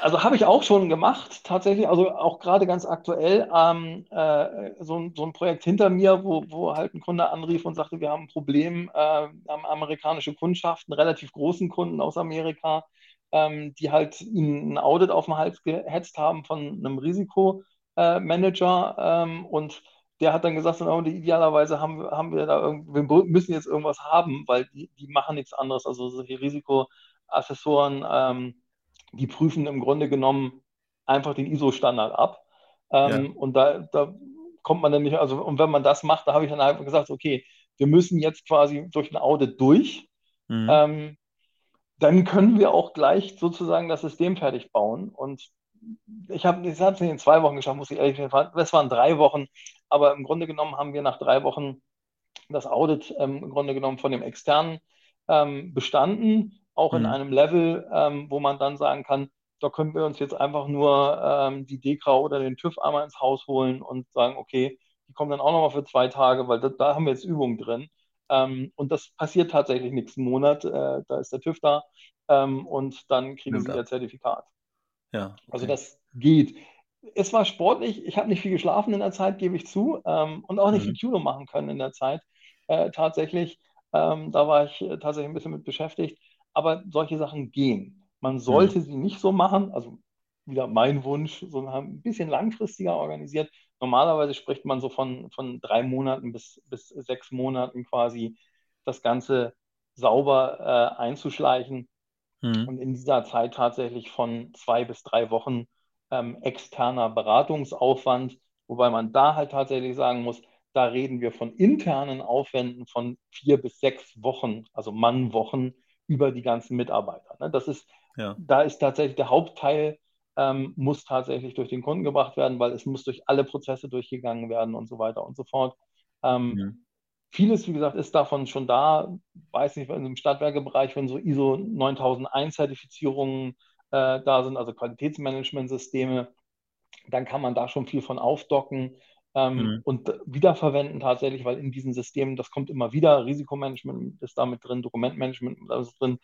Also habe ich auch schon gemacht, tatsächlich, also auch gerade ganz aktuell ähm, äh, so, so ein Projekt hinter mir, wo, wo halt ein Kunde anrief und sagte, wir haben ein Problem, äh, haben amerikanische Kundschaft, einen relativ großen Kunden aus Amerika, ähm, die halt ihnen ein Audit auf den Hals gehetzt haben von einem Risiko äh, Manager ähm, und der hat dann gesagt, oh, idealerweise haben, haben wir da wir müssen jetzt irgendwas haben, weil die, die machen nichts anderes. Also solche Risikoassessoren, ähm, die prüfen im Grunde genommen einfach den ISO-Standard ab. Ähm, ja. Und da, da kommt man dann nicht, also und wenn man das macht, da habe ich dann einfach gesagt, okay, wir müssen jetzt quasi durch ein Audit durch. Mhm. Ähm, dann können wir auch gleich sozusagen das System fertig bauen. Und ich habe es nicht in zwei Wochen geschafft, muss ich ehrlich sagen. Es waren drei Wochen, aber im Grunde genommen haben wir nach drei Wochen das Audit ähm, im Grunde genommen von dem externen ähm, bestanden, auch mhm. in einem Level, ähm, wo man dann sagen kann, da können wir uns jetzt einfach nur ähm, die DEKRA oder den TÜV einmal ins Haus holen und sagen, okay, die kommen dann auch nochmal für zwei Tage, weil da, da haben wir jetzt Übungen drin. Ähm, und das passiert tatsächlich nächsten Monat. Äh, da ist der TÜV da ähm, und dann kriegen Nimmt sie ihr Zertifikat. Ja, also okay. Also das geht. Es war sportlich. Ich habe nicht viel geschlafen in der Zeit, gebe ich zu, ähm, und auch nicht mhm. viel Judo machen können in der Zeit. Äh, tatsächlich, ähm, da war ich äh, tatsächlich ein bisschen mit beschäftigt. Aber solche Sachen gehen. Man sollte mhm. sie nicht so machen. Also wieder mein Wunsch, sondern ein bisschen langfristiger organisiert. Normalerweise spricht man so von, von drei Monaten bis, bis sechs Monaten quasi das Ganze sauber äh, einzuschleichen. Mhm. Und in dieser Zeit tatsächlich von zwei bis drei Wochen ähm, externer Beratungsaufwand, wobei man da halt tatsächlich sagen muss, da reden wir von internen Aufwänden von vier bis sechs Wochen, also Mannwochen über die ganzen Mitarbeiter. Ne? Das ist, ja. da ist tatsächlich der Hauptteil ähm, muss tatsächlich durch den Kunden gebracht werden, weil es muss durch alle Prozesse durchgegangen werden und so weiter und so fort. Ähm, mhm. Vieles, wie gesagt, ist davon schon da. Weiß nicht, im Stadtwerkebereich, wenn so ISO 9001 Zertifizierungen äh, da sind, also Qualitätsmanagementsysteme, dann kann man da schon viel von aufdocken ähm, mhm. und wiederverwenden tatsächlich, weil in diesen Systemen, das kommt immer wieder, Risikomanagement ist damit drin, Dokumentmanagement ist drin,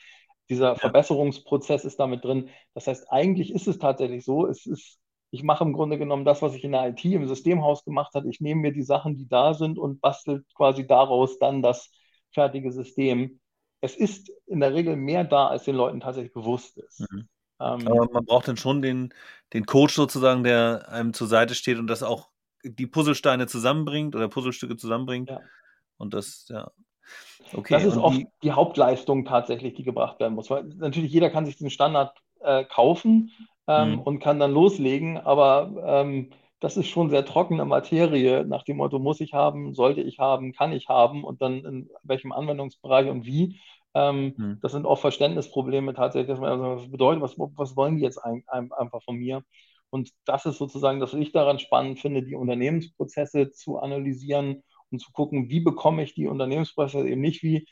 dieser ja. Verbesserungsprozess ist damit drin. Das heißt, eigentlich ist es tatsächlich so, es ist ich mache im Grunde genommen das, was ich in der IT im Systemhaus gemacht habe. Ich nehme mir die Sachen, die da sind und bastel quasi daraus dann das fertige System. Es ist in der Regel mehr da, als den Leuten tatsächlich bewusst ist. Mhm. Ähm, Aber man braucht dann schon den, den Coach sozusagen, der einem zur Seite steht und das auch die Puzzlesteine zusammenbringt oder Puzzlestücke zusammenbringt. Ja. Und das, ja. Okay, das ist oft die, die, Hauptleistung tatsächlich, die gebracht werden muss. Weil natürlich jeder kann sich diesen Standard äh, kaufen, ähm, mhm. und kann dann loslegen. Aber ähm, das ist schon sehr trockene Materie, nach dem Motto, muss ich haben, sollte ich haben, kann ich haben und dann in welchem Anwendungsbereich und wie. Ähm, mhm. Das sind oft Verständnisprobleme tatsächlich, dass man also, was bedeutet, was, was wollen die jetzt ein, ein, einfach von mir? Und das ist sozusagen das, was ich daran spannend finde, die Unternehmensprozesse zu analysieren und zu gucken, wie bekomme ich die Unternehmensprozesse eben nicht wie,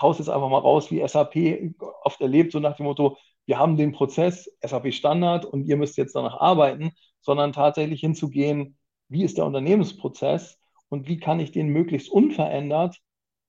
haus jetzt einfach mal raus, wie SAP oft erlebt, so nach dem Motto, wir haben den Prozess SAP Standard und ihr müsst jetzt danach arbeiten, sondern tatsächlich hinzugehen, wie ist der Unternehmensprozess und wie kann ich den möglichst unverändert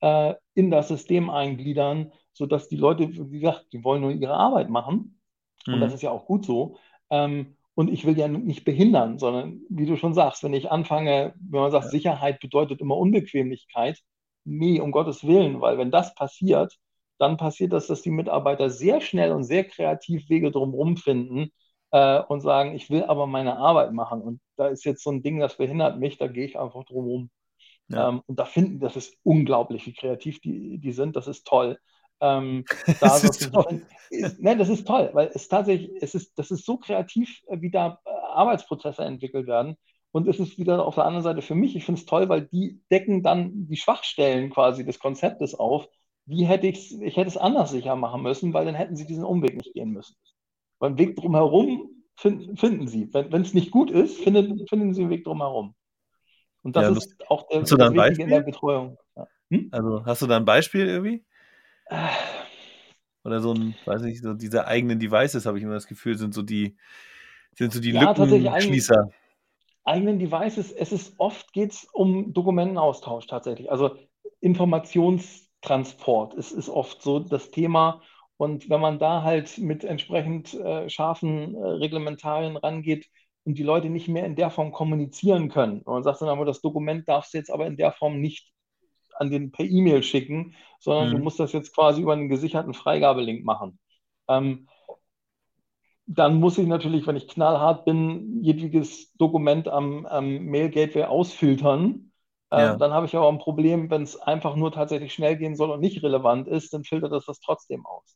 äh, in das System eingliedern, sodass die Leute, wie gesagt, die wollen nur ihre Arbeit machen. Und das mhm. ist ja auch gut so. Ähm, und ich will ja nicht behindern, sondern wie du schon sagst, wenn ich anfange, wenn man sagt, ja. Sicherheit bedeutet immer Unbequemlichkeit, nee, um Gottes Willen, weil wenn das passiert, dann passiert das, dass die Mitarbeiter sehr schnell und sehr kreativ Wege drumherum finden äh, und sagen, ich will aber meine Arbeit machen. Und da ist jetzt so ein Ding, das behindert mich, da gehe ich einfach drumherum. Ja. Ähm, und da finden, das ist unglaublich, wie kreativ die, die sind, das ist toll. Ähm, *laughs* da das, ist toll. Ist, nein, das ist toll, weil es tatsächlich, es ist, das ist so kreativ, äh, wie da äh, Arbeitsprozesse entwickelt werden. Und es ist wieder auf der anderen Seite für mich, ich finde es toll, weil die decken dann die Schwachstellen quasi des Konzeptes auf. Wie hätte ich's, ich hätte es anders sicher machen müssen, weil dann hätten sie diesen Umweg nicht gehen müssen. Beim Weg drumherum find, finden sie. Wenn es nicht gut ist, finden, finden sie einen Weg drumherum. Und das ja, ist auch der, das Wichtige in der Betreuung. Ja. Hm? Also hast du da ein Beispiel irgendwie? Äh. Oder so ein, weiß nicht, so diese eigenen Devices, habe ich immer das Gefühl, sind so die, sind so die ja, Lückenschließer eigenen Devices, es ist oft geht es um Dokumentenaustausch tatsächlich. Also Informationstransport ist, ist oft so das Thema. Und wenn man da halt mit entsprechend äh, scharfen äh, Reglementarien rangeht und die Leute nicht mehr in der Form kommunizieren können, und man sagt dann aber, das Dokument darfst du jetzt aber in der Form nicht an den per E-Mail schicken, sondern mhm. du musst das jetzt quasi über einen gesicherten Freigabelink machen. Ähm, dann muss ich natürlich, wenn ich knallhart bin, jedwediges Dokument am, am Mail-Gateway ausfiltern. Äh, ja. dann habe ich aber ein Problem, wenn es einfach nur tatsächlich schnell gehen soll und nicht relevant ist, dann filtert das das trotzdem aus.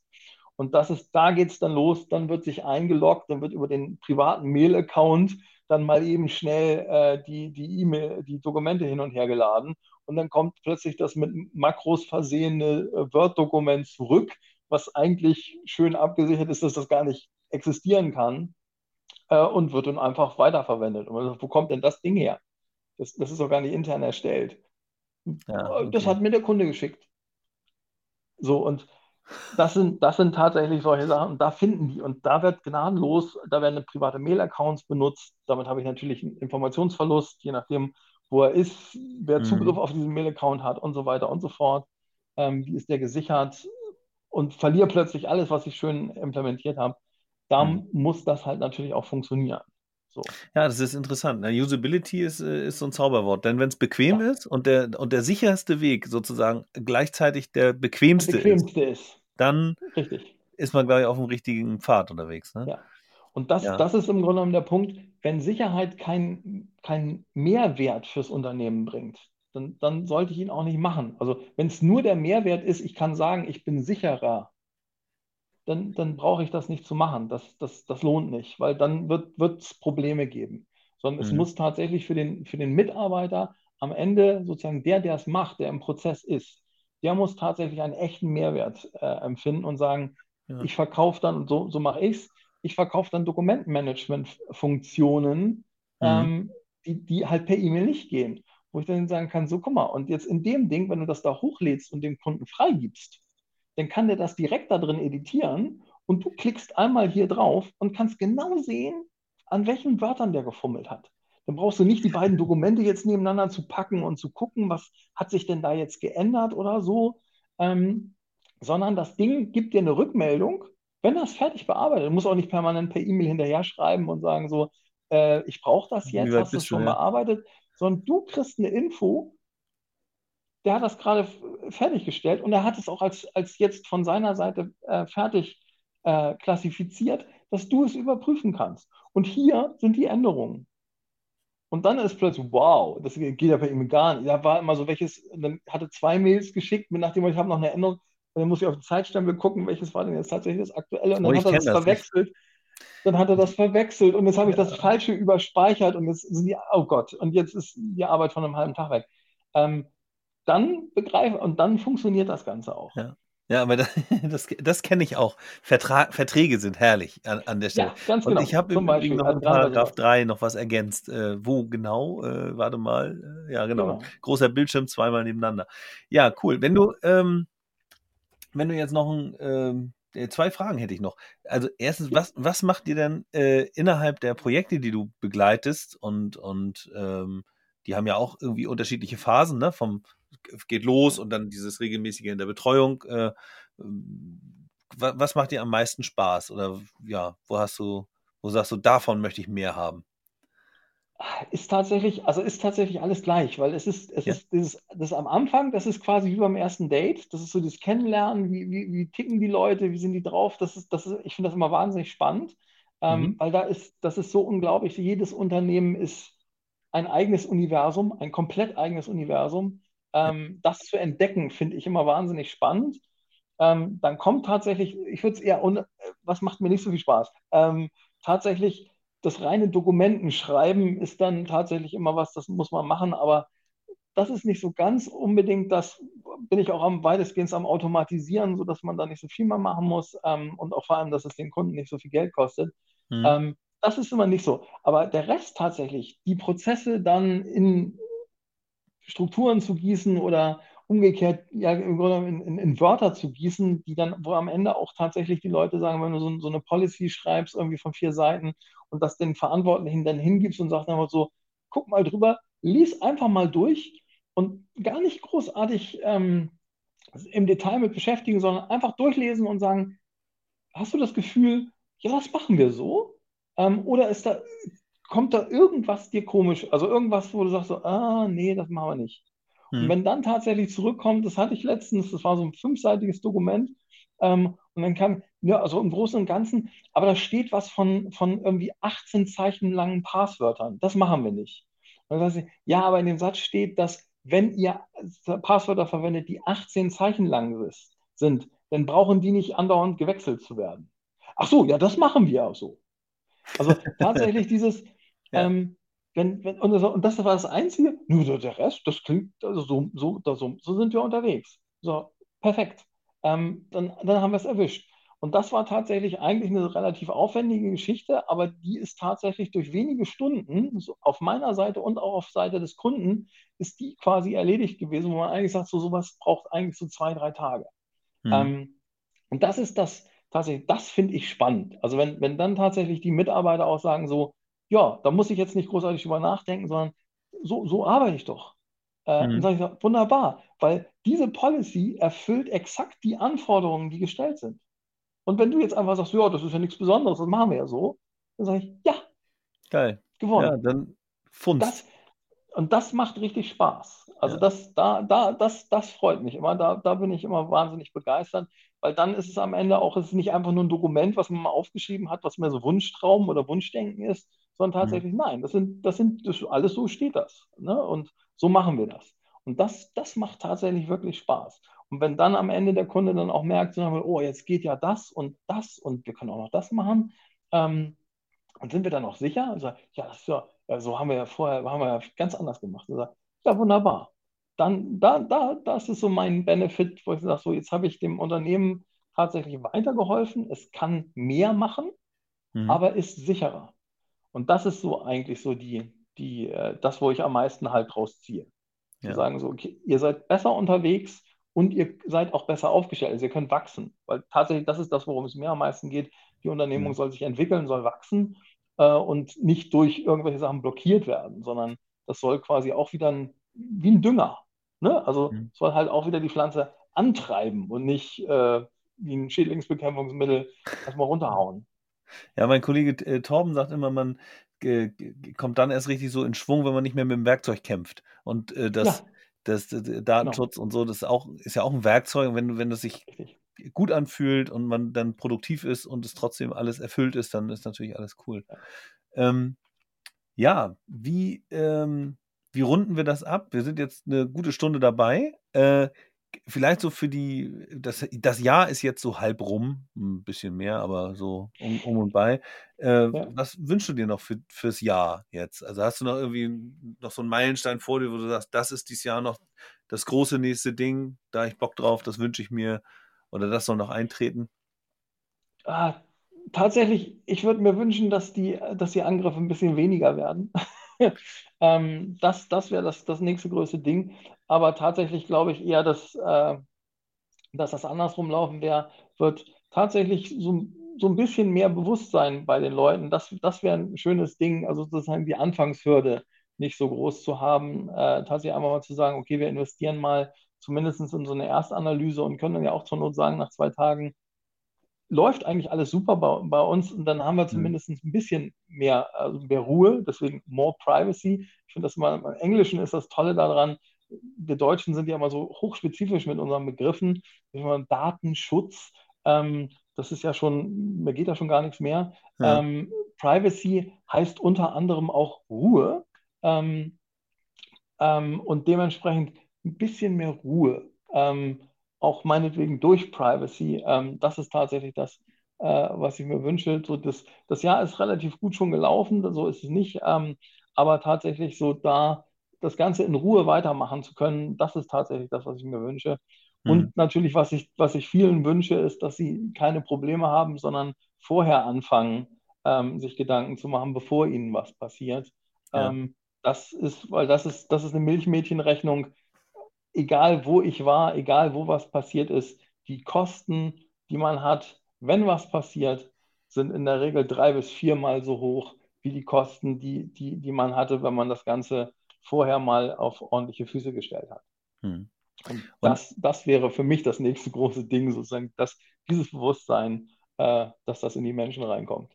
Und das ist, da geht es dann los, dann wird sich eingeloggt, dann wird über den privaten Mail-Account dann mal eben schnell äh, die, die E-Mail, die Dokumente hin und her geladen. Und dann kommt plötzlich das mit Makros versehene äh, Word-Dokument zurück, was eigentlich schön abgesichert ist, dass das gar nicht existieren kann äh, und wird dann einfach weiterverwendet. Und sagt, wo kommt denn das Ding her? Das, das ist doch gar nicht intern erstellt. Ja, okay. Das hat mir der Kunde geschickt. So, und das sind, das sind tatsächlich solche Sachen und da finden die und da wird gnadenlos, da werden private Mail-Accounts benutzt. Damit habe ich natürlich einen Informationsverlust, je nachdem, wo er ist, wer mhm. Zugriff auf diesen Mail-Account hat und so weiter und so fort. Ähm, wie ist der gesichert? Und verliere plötzlich alles, was ich schön implementiert habe da mhm. muss das halt natürlich auch funktionieren. So. Ja, das ist interessant. Na, Usability ist, äh, ist so ein Zauberwort, denn wenn es bequem ja. ist und der, und der sicherste Weg sozusagen gleichzeitig der bequemste, der bequemste ist, ist, dann Richtig. ist man, glaube ich, auf dem richtigen Pfad unterwegs. Ne? Ja. Und das, ja. das ist im Grunde genommen der Punkt, wenn Sicherheit keinen kein Mehrwert fürs Unternehmen bringt, dann, dann sollte ich ihn auch nicht machen. Also wenn es nur der Mehrwert ist, ich kann sagen, ich bin sicherer, dann, dann brauche ich das nicht zu machen. Das, das, das lohnt nicht, weil dann wird es Probleme geben. Sondern mhm. es muss tatsächlich für den, für den Mitarbeiter am Ende sozusagen der, der es macht, der im Prozess ist, der muss tatsächlich einen echten Mehrwert äh, empfinden und sagen, ja. ich verkaufe dann, und so, so mache ich es, ich verkaufe dann Dokumentenmanagement-Funktionen, mhm. ähm, die, die halt per E-Mail nicht gehen. Wo ich dann sagen kann, so guck mal, und jetzt in dem Ding, wenn du das da hochlädst und dem Kunden freigibst, dann kann der das direkt da drin editieren und du klickst einmal hier drauf und kannst genau sehen, an welchen Wörtern der gefummelt hat. Dann brauchst du nicht die beiden Dokumente jetzt nebeneinander zu packen und zu gucken, was hat sich denn da jetzt geändert oder so, ähm, sondern das Ding gibt dir eine Rückmeldung, wenn das fertig bearbeitet. Du musst auch nicht permanent per E-Mail hinterher schreiben und sagen so, äh, ich brauche das jetzt, hast du es schon ja. bearbeitet, sondern du kriegst eine Info, der hat das gerade fertiggestellt und er hat es auch als, als jetzt von seiner Seite äh, fertig äh, klassifiziert, dass du es überprüfen kannst. Und hier sind die Änderungen. Und dann ist plötzlich, wow, das geht bei ihm gar nicht. Da war immer so, welches, dann hatte zwei Mails geschickt, mit nachdem ich habe noch eine Änderung, dann muss ich auf die Zeitstempel gucken, welches war denn jetzt tatsächlich das aktuelle. Und dann oh, hat er das, das verwechselt. Nicht. Dann hat er das verwechselt und jetzt habe ich das Falsche überspeichert und jetzt sind die, oh Gott, und jetzt ist die Arbeit von einem halben Tag weg. Ähm, dann begreifen und dann funktioniert das Ganze auch. Ja. Ja, aber *laughs* das, das, das kenne ich auch. Vertra Verträge sind herrlich an, an der Stelle. Ja, ganz Und genau. ich habe im Übrigen noch in Paragraph sowas. 3 noch was ergänzt. Äh, wo genau? Äh, warte mal. Äh, ja, genau. Genau. Großer Bildschirm zweimal nebeneinander. Ja, cool. Wenn du, ähm, wenn du jetzt noch ein, ähm, äh, zwei Fragen hätte ich noch. Also erstens, was, was macht dir denn äh, innerhalb der Projekte, die du begleitest und, und ähm, die haben ja auch irgendwie unterschiedliche Phasen, ne? Vom geht los und dann dieses regelmäßige in der Betreuung. Äh, ähm, wa- was macht dir am meisten Spaß? Oder ja, wo hast du, wo sagst du, davon möchte ich mehr haben? Ist tatsächlich, also ist tatsächlich alles gleich, weil es ist, es Ja. ist dieses, das am Anfang, das ist quasi wie beim ersten Date. Das ist so das Kennenlernen, wie, wie, wie ticken die Leute, wie sind die drauf. Das ist, das ist, ich finde das immer wahnsinnig spannend, ähm, Mhm. weil da ist, das ist so unglaublich. Jedes Unternehmen ist ein eigenes Universum, ein komplett eigenes Universum. Ähm, das zu entdecken, finde ich immer wahnsinnig spannend. Ähm, dann kommt tatsächlich, ich würde es eher, un- was macht mir nicht so viel Spaß? Ähm, tatsächlich das reine Dokumentenschreiben ist dann tatsächlich immer was, das muss man machen, aber das ist nicht so ganz unbedingt, das bin ich auch am weitestgehend am Automatisieren, sodass man da nicht so viel mehr machen muss ähm, und auch vor allem, dass es den Kunden nicht so viel Geld kostet. Mhm. Ähm, das ist immer nicht so. Aber der Rest tatsächlich, die Prozesse dann in Strukturen zu gießen oder umgekehrt, ja, im Grunde in, in, in Wörter zu gießen, die dann, wo am Ende auch tatsächlich die Leute sagen, wenn du so, so eine Policy schreibst, irgendwie von vier Seiten und das den Verantwortlichen dann hingibst und sagst einfach so, guck mal drüber, lies einfach mal durch und gar nicht großartig ähm, im Detail mit beschäftigen, sondern einfach durchlesen und sagen, hast du das Gefühl, ja, das machen wir so? Ähm, oder ist da, kommt da irgendwas dir komisch, also irgendwas, wo du sagst so, ah, nee, das machen wir nicht. Und Mhm. wenn dann tatsächlich zurückkommt, das hatte ich letztens, das war so ein fünfseitiges Dokument, ähm, und dann kam, ja, also im Großen und Ganzen, aber da steht was von, von irgendwie 18 Zeichen langen Passwörtern. Das machen wir nicht. Und dann ich, ja, aber in dem Satz steht, dass wenn ihr Passwörter verwendet, die 18 Zeichen lang sind, dann brauchen die nicht andauernd gewechselt zu werden. Ach so, ja, das machen wir auch so. Also *laughs* tatsächlich dieses, Ja. ähm, wenn, wenn, und, das, und das war das Einzige, nur der der Rest, das klingt, also so, so, so, so sind wir unterwegs. So, perfekt. Ähm, dann, dann haben wir es erwischt. Und das war tatsächlich eigentlich eine relativ aufwendige Geschichte, aber die ist tatsächlich durch wenige Stunden, so auf meiner Seite und auch auf Seite des Kunden, ist die quasi erledigt gewesen, wo man eigentlich sagt, so sowas braucht eigentlich so zwei, drei Tage. Mhm. Ähm, und das ist das, tatsächlich, das finde ich spannend. Also wenn, wenn dann tatsächlich die Mitarbeiter auch sagen, so, ja, da muss ich jetzt nicht großartig drüber nachdenken, sondern so, so arbeite ich doch. Äh, Mhm. Dann sage ich, so, wunderbar, weil diese Policy erfüllt exakt die Anforderungen, die gestellt sind. Und wenn du jetzt einfach sagst, ja, das ist ja nichts Besonderes, das machen wir ja so, dann sage ich, ja, Geil. gewonnen. Ja, dann Funst. Das, und das macht richtig Spaß. Also Ja. das, da, da, das, das freut mich immer. Da, da bin ich immer wahnsinnig begeistert, weil dann ist es am Ende auch, es ist nicht einfach nur ein Dokument, was man mal aufgeschrieben hat, was mehr so Wunschtraum oder Wunschdenken ist, sondern tatsächlich, nein, das sind, das sind, das alles so steht das. Ne? Und so machen wir das. Und das, das macht tatsächlich wirklich Spaß. Und wenn dann am Ende der Kunde dann auch merkt, so, oh, jetzt geht ja das und das und wir können auch noch das machen, ähm, und sind wir dann auch sicher? Und sagt, ja, ist ja, so haben wir ja vorher, haben wir ja ganz anders gemacht. Und ja, wunderbar. Dann, da, da, das ist so mein Benefit, wo ich sage, so, jetzt habe ich dem Unternehmen tatsächlich weitergeholfen. Es kann mehr machen, Mhm. aber ist sicherer. Und das ist so eigentlich so die, die, äh, das, wo ich am meisten halt draus ziehe. Zu Ja. sagen, so, okay, ihr seid besser unterwegs und ihr seid auch besser aufgestellt. Also ihr könnt wachsen. Weil tatsächlich, das ist das, worum es mir am meisten geht. Die Unternehmung Mhm. soll sich entwickeln, soll wachsen äh, und nicht durch irgendwelche Sachen blockiert werden, sondern das soll quasi auch wieder ein, wie ein Dünger. Ne? Also Mhm. soll halt auch wieder die Pflanze antreiben und nicht äh, wie ein Schädlingsbekämpfungsmittel erstmal runterhauen. Ja, mein Kollege äh, Torben sagt immer, man äh, kommt dann erst richtig so in Schwung, wenn man nicht mehr mit dem Werkzeug kämpft. Und äh, das, Ja, das, äh, Datenschutz und so, das ist auch, ist ja auch ein Werkzeug. Und wenn, wenn das sich richtig. gut anfühlt und man dann produktiv ist und es trotzdem alles erfüllt ist, dann ist natürlich alles cool. Ja. Ähm, ja, wie, ähm, wie runden wir das ab? Wir sind jetzt eine gute Stunde dabei. Äh, vielleicht so für die, das, das Jahr ist jetzt so halb rum, ein bisschen mehr, aber so um, um und bei. Äh, Ja. was wünschst du dir noch für, fürs Jahr jetzt? Also hast du noch irgendwie noch so einen Meilenstein vor dir, wo du sagst, das ist dieses Jahr noch das große nächste Ding, da ich Bock drauf, das wünsche ich mir. Oder das soll noch eintreten? Ah, tatsächlich, ich würde mir wünschen, dass die, dass die Angriffe ein bisschen weniger werden. *laughs* *laughs* ähm, das das wäre das, das nächste größte Ding. Aber tatsächlich glaube ich eher, dass, äh, dass das andersrum laufen wär, wird. Tatsächlich so, so ein bisschen mehr Bewusstsein bei den Leuten. Das, das wäre ein schönes Ding. Also sozusagen die Anfangshürde nicht so groß zu haben. Äh, tatsächlich einfach mal zu sagen, okay, wir investieren mal zumindest in so eine Erstanalyse und können dann ja auch zur Not sagen, nach zwei Tagen, läuft eigentlich alles super bei, bei uns und dann haben wir mhm. zumindest ein bisschen mehr, also mehr Ruhe, deswegen more privacy. Ich finde das mal, im Englischen ist das Tolle daran, wir Deutschen sind ja immer so hochspezifisch mit unseren Begriffen, Datenschutz, ähm, das ist ja schon, mir geht da schon gar nichts mehr. Ja. Ähm, Privacy heißt unter anderem auch Ruhe ähm, ähm und dementsprechend ein bisschen mehr Ruhe. Ähm, auch meinetwegen durch Privacy. Ähm, das ist tatsächlich das, äh, was ich mir wünsche. So das, das Jahr ist relativ gut schon gelaufen, so ist es nicht. Ähm, aber tatsächlich so da das Ganze in Ruhe weitermachen zu können, das ist tatsächlich das, was ich mir wünsche. Mhm. Und natürlich, was ich, was ich vielen wünsche, ist, dass sie keine Probleme haben, sondern vorher anfangen, ähm, sich Gedanken zu machen, bevor ihnen was passiert. Ja. Ähm, das ist, weil das ist, das ist eine Milchmädchenrechnung, egal wo ich war, egal wo was passiert ist, die Kosten, die man hat, wenn was passiert, sind in der Regel drei bis viermal so hoch wie die Kosten, die, die, die man hatte, wenn man das Ganze vorher mal auf ordentliche Füße gestellt hat. Hm. Und das, das wäre für mich das nächste *laughs* große Ding, sozusagen, dass dieses Bewusstsein, äh, dass das in die Menschen reinkommt.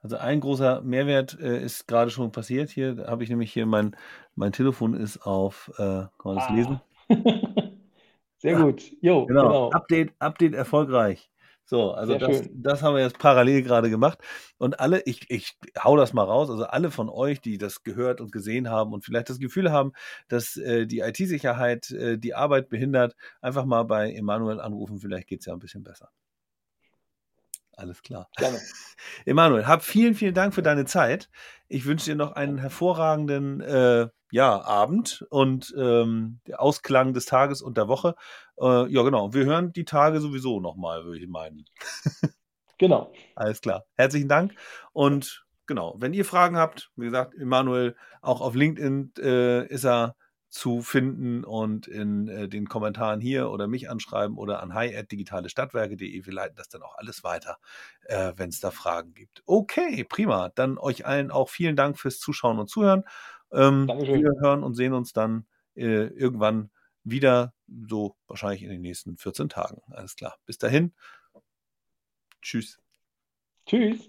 Also ein großer Mehrwert äh, ist gerade schon passiert. Hier habe ich nämlich hier mein, mein Telefon ist auf, äh, kann man das ah. lesen? *laughs* Sehr gut. Jo, genau. genau. Update, Update erfolgreich. So, also das, das, haben wir jetzt parallel gerade gemacht. Und alle, ich, ich hau das mal raus, also alle von euch, die das gehört und gesehen haben und vielleicht das Gefühl haben, dass äh, die IT-Sicherheit äh, die Arbeit behindert, einfach mal bei Emanuel anrufen, vielleicht geht es ja ein bisschen besser. Alles klar. Gerne. *laughs* Emanuel, hab vielen, vielen Dank für deine Zeit. Ich wünsche dir noch einen hervorragenden äh, ja, Abend und ähm, der Ausklang des Tages und der Woche. Äh, ja, genau. Wir hören die Tage sowieso nochmal, würde ich meinen. *laughs* genau. Alles klar. Herzlichen Dank. Und genau, wenn ihr Fragen habt, wie gesagt, Emanuel, auch auf LinkedIn äh, ist er zu finden und in äh, den Kommentaren hier oder mich anschreiben oder an hi.digitalestadtwerke.de. Wir leiten das dann auch alles weiter, äh, wenn es da Fragen gibt. Okay, prima. Dann euch allen auch vielen Dank fürs Zuschauen und Zuhören. Ähm, wir hören und sehen uns dann äh, irgendwann wieder, so wahrscheinlich in den nächsten 14 Tagen. Alles klar. Bis dahin. Tschüss. Tschüss.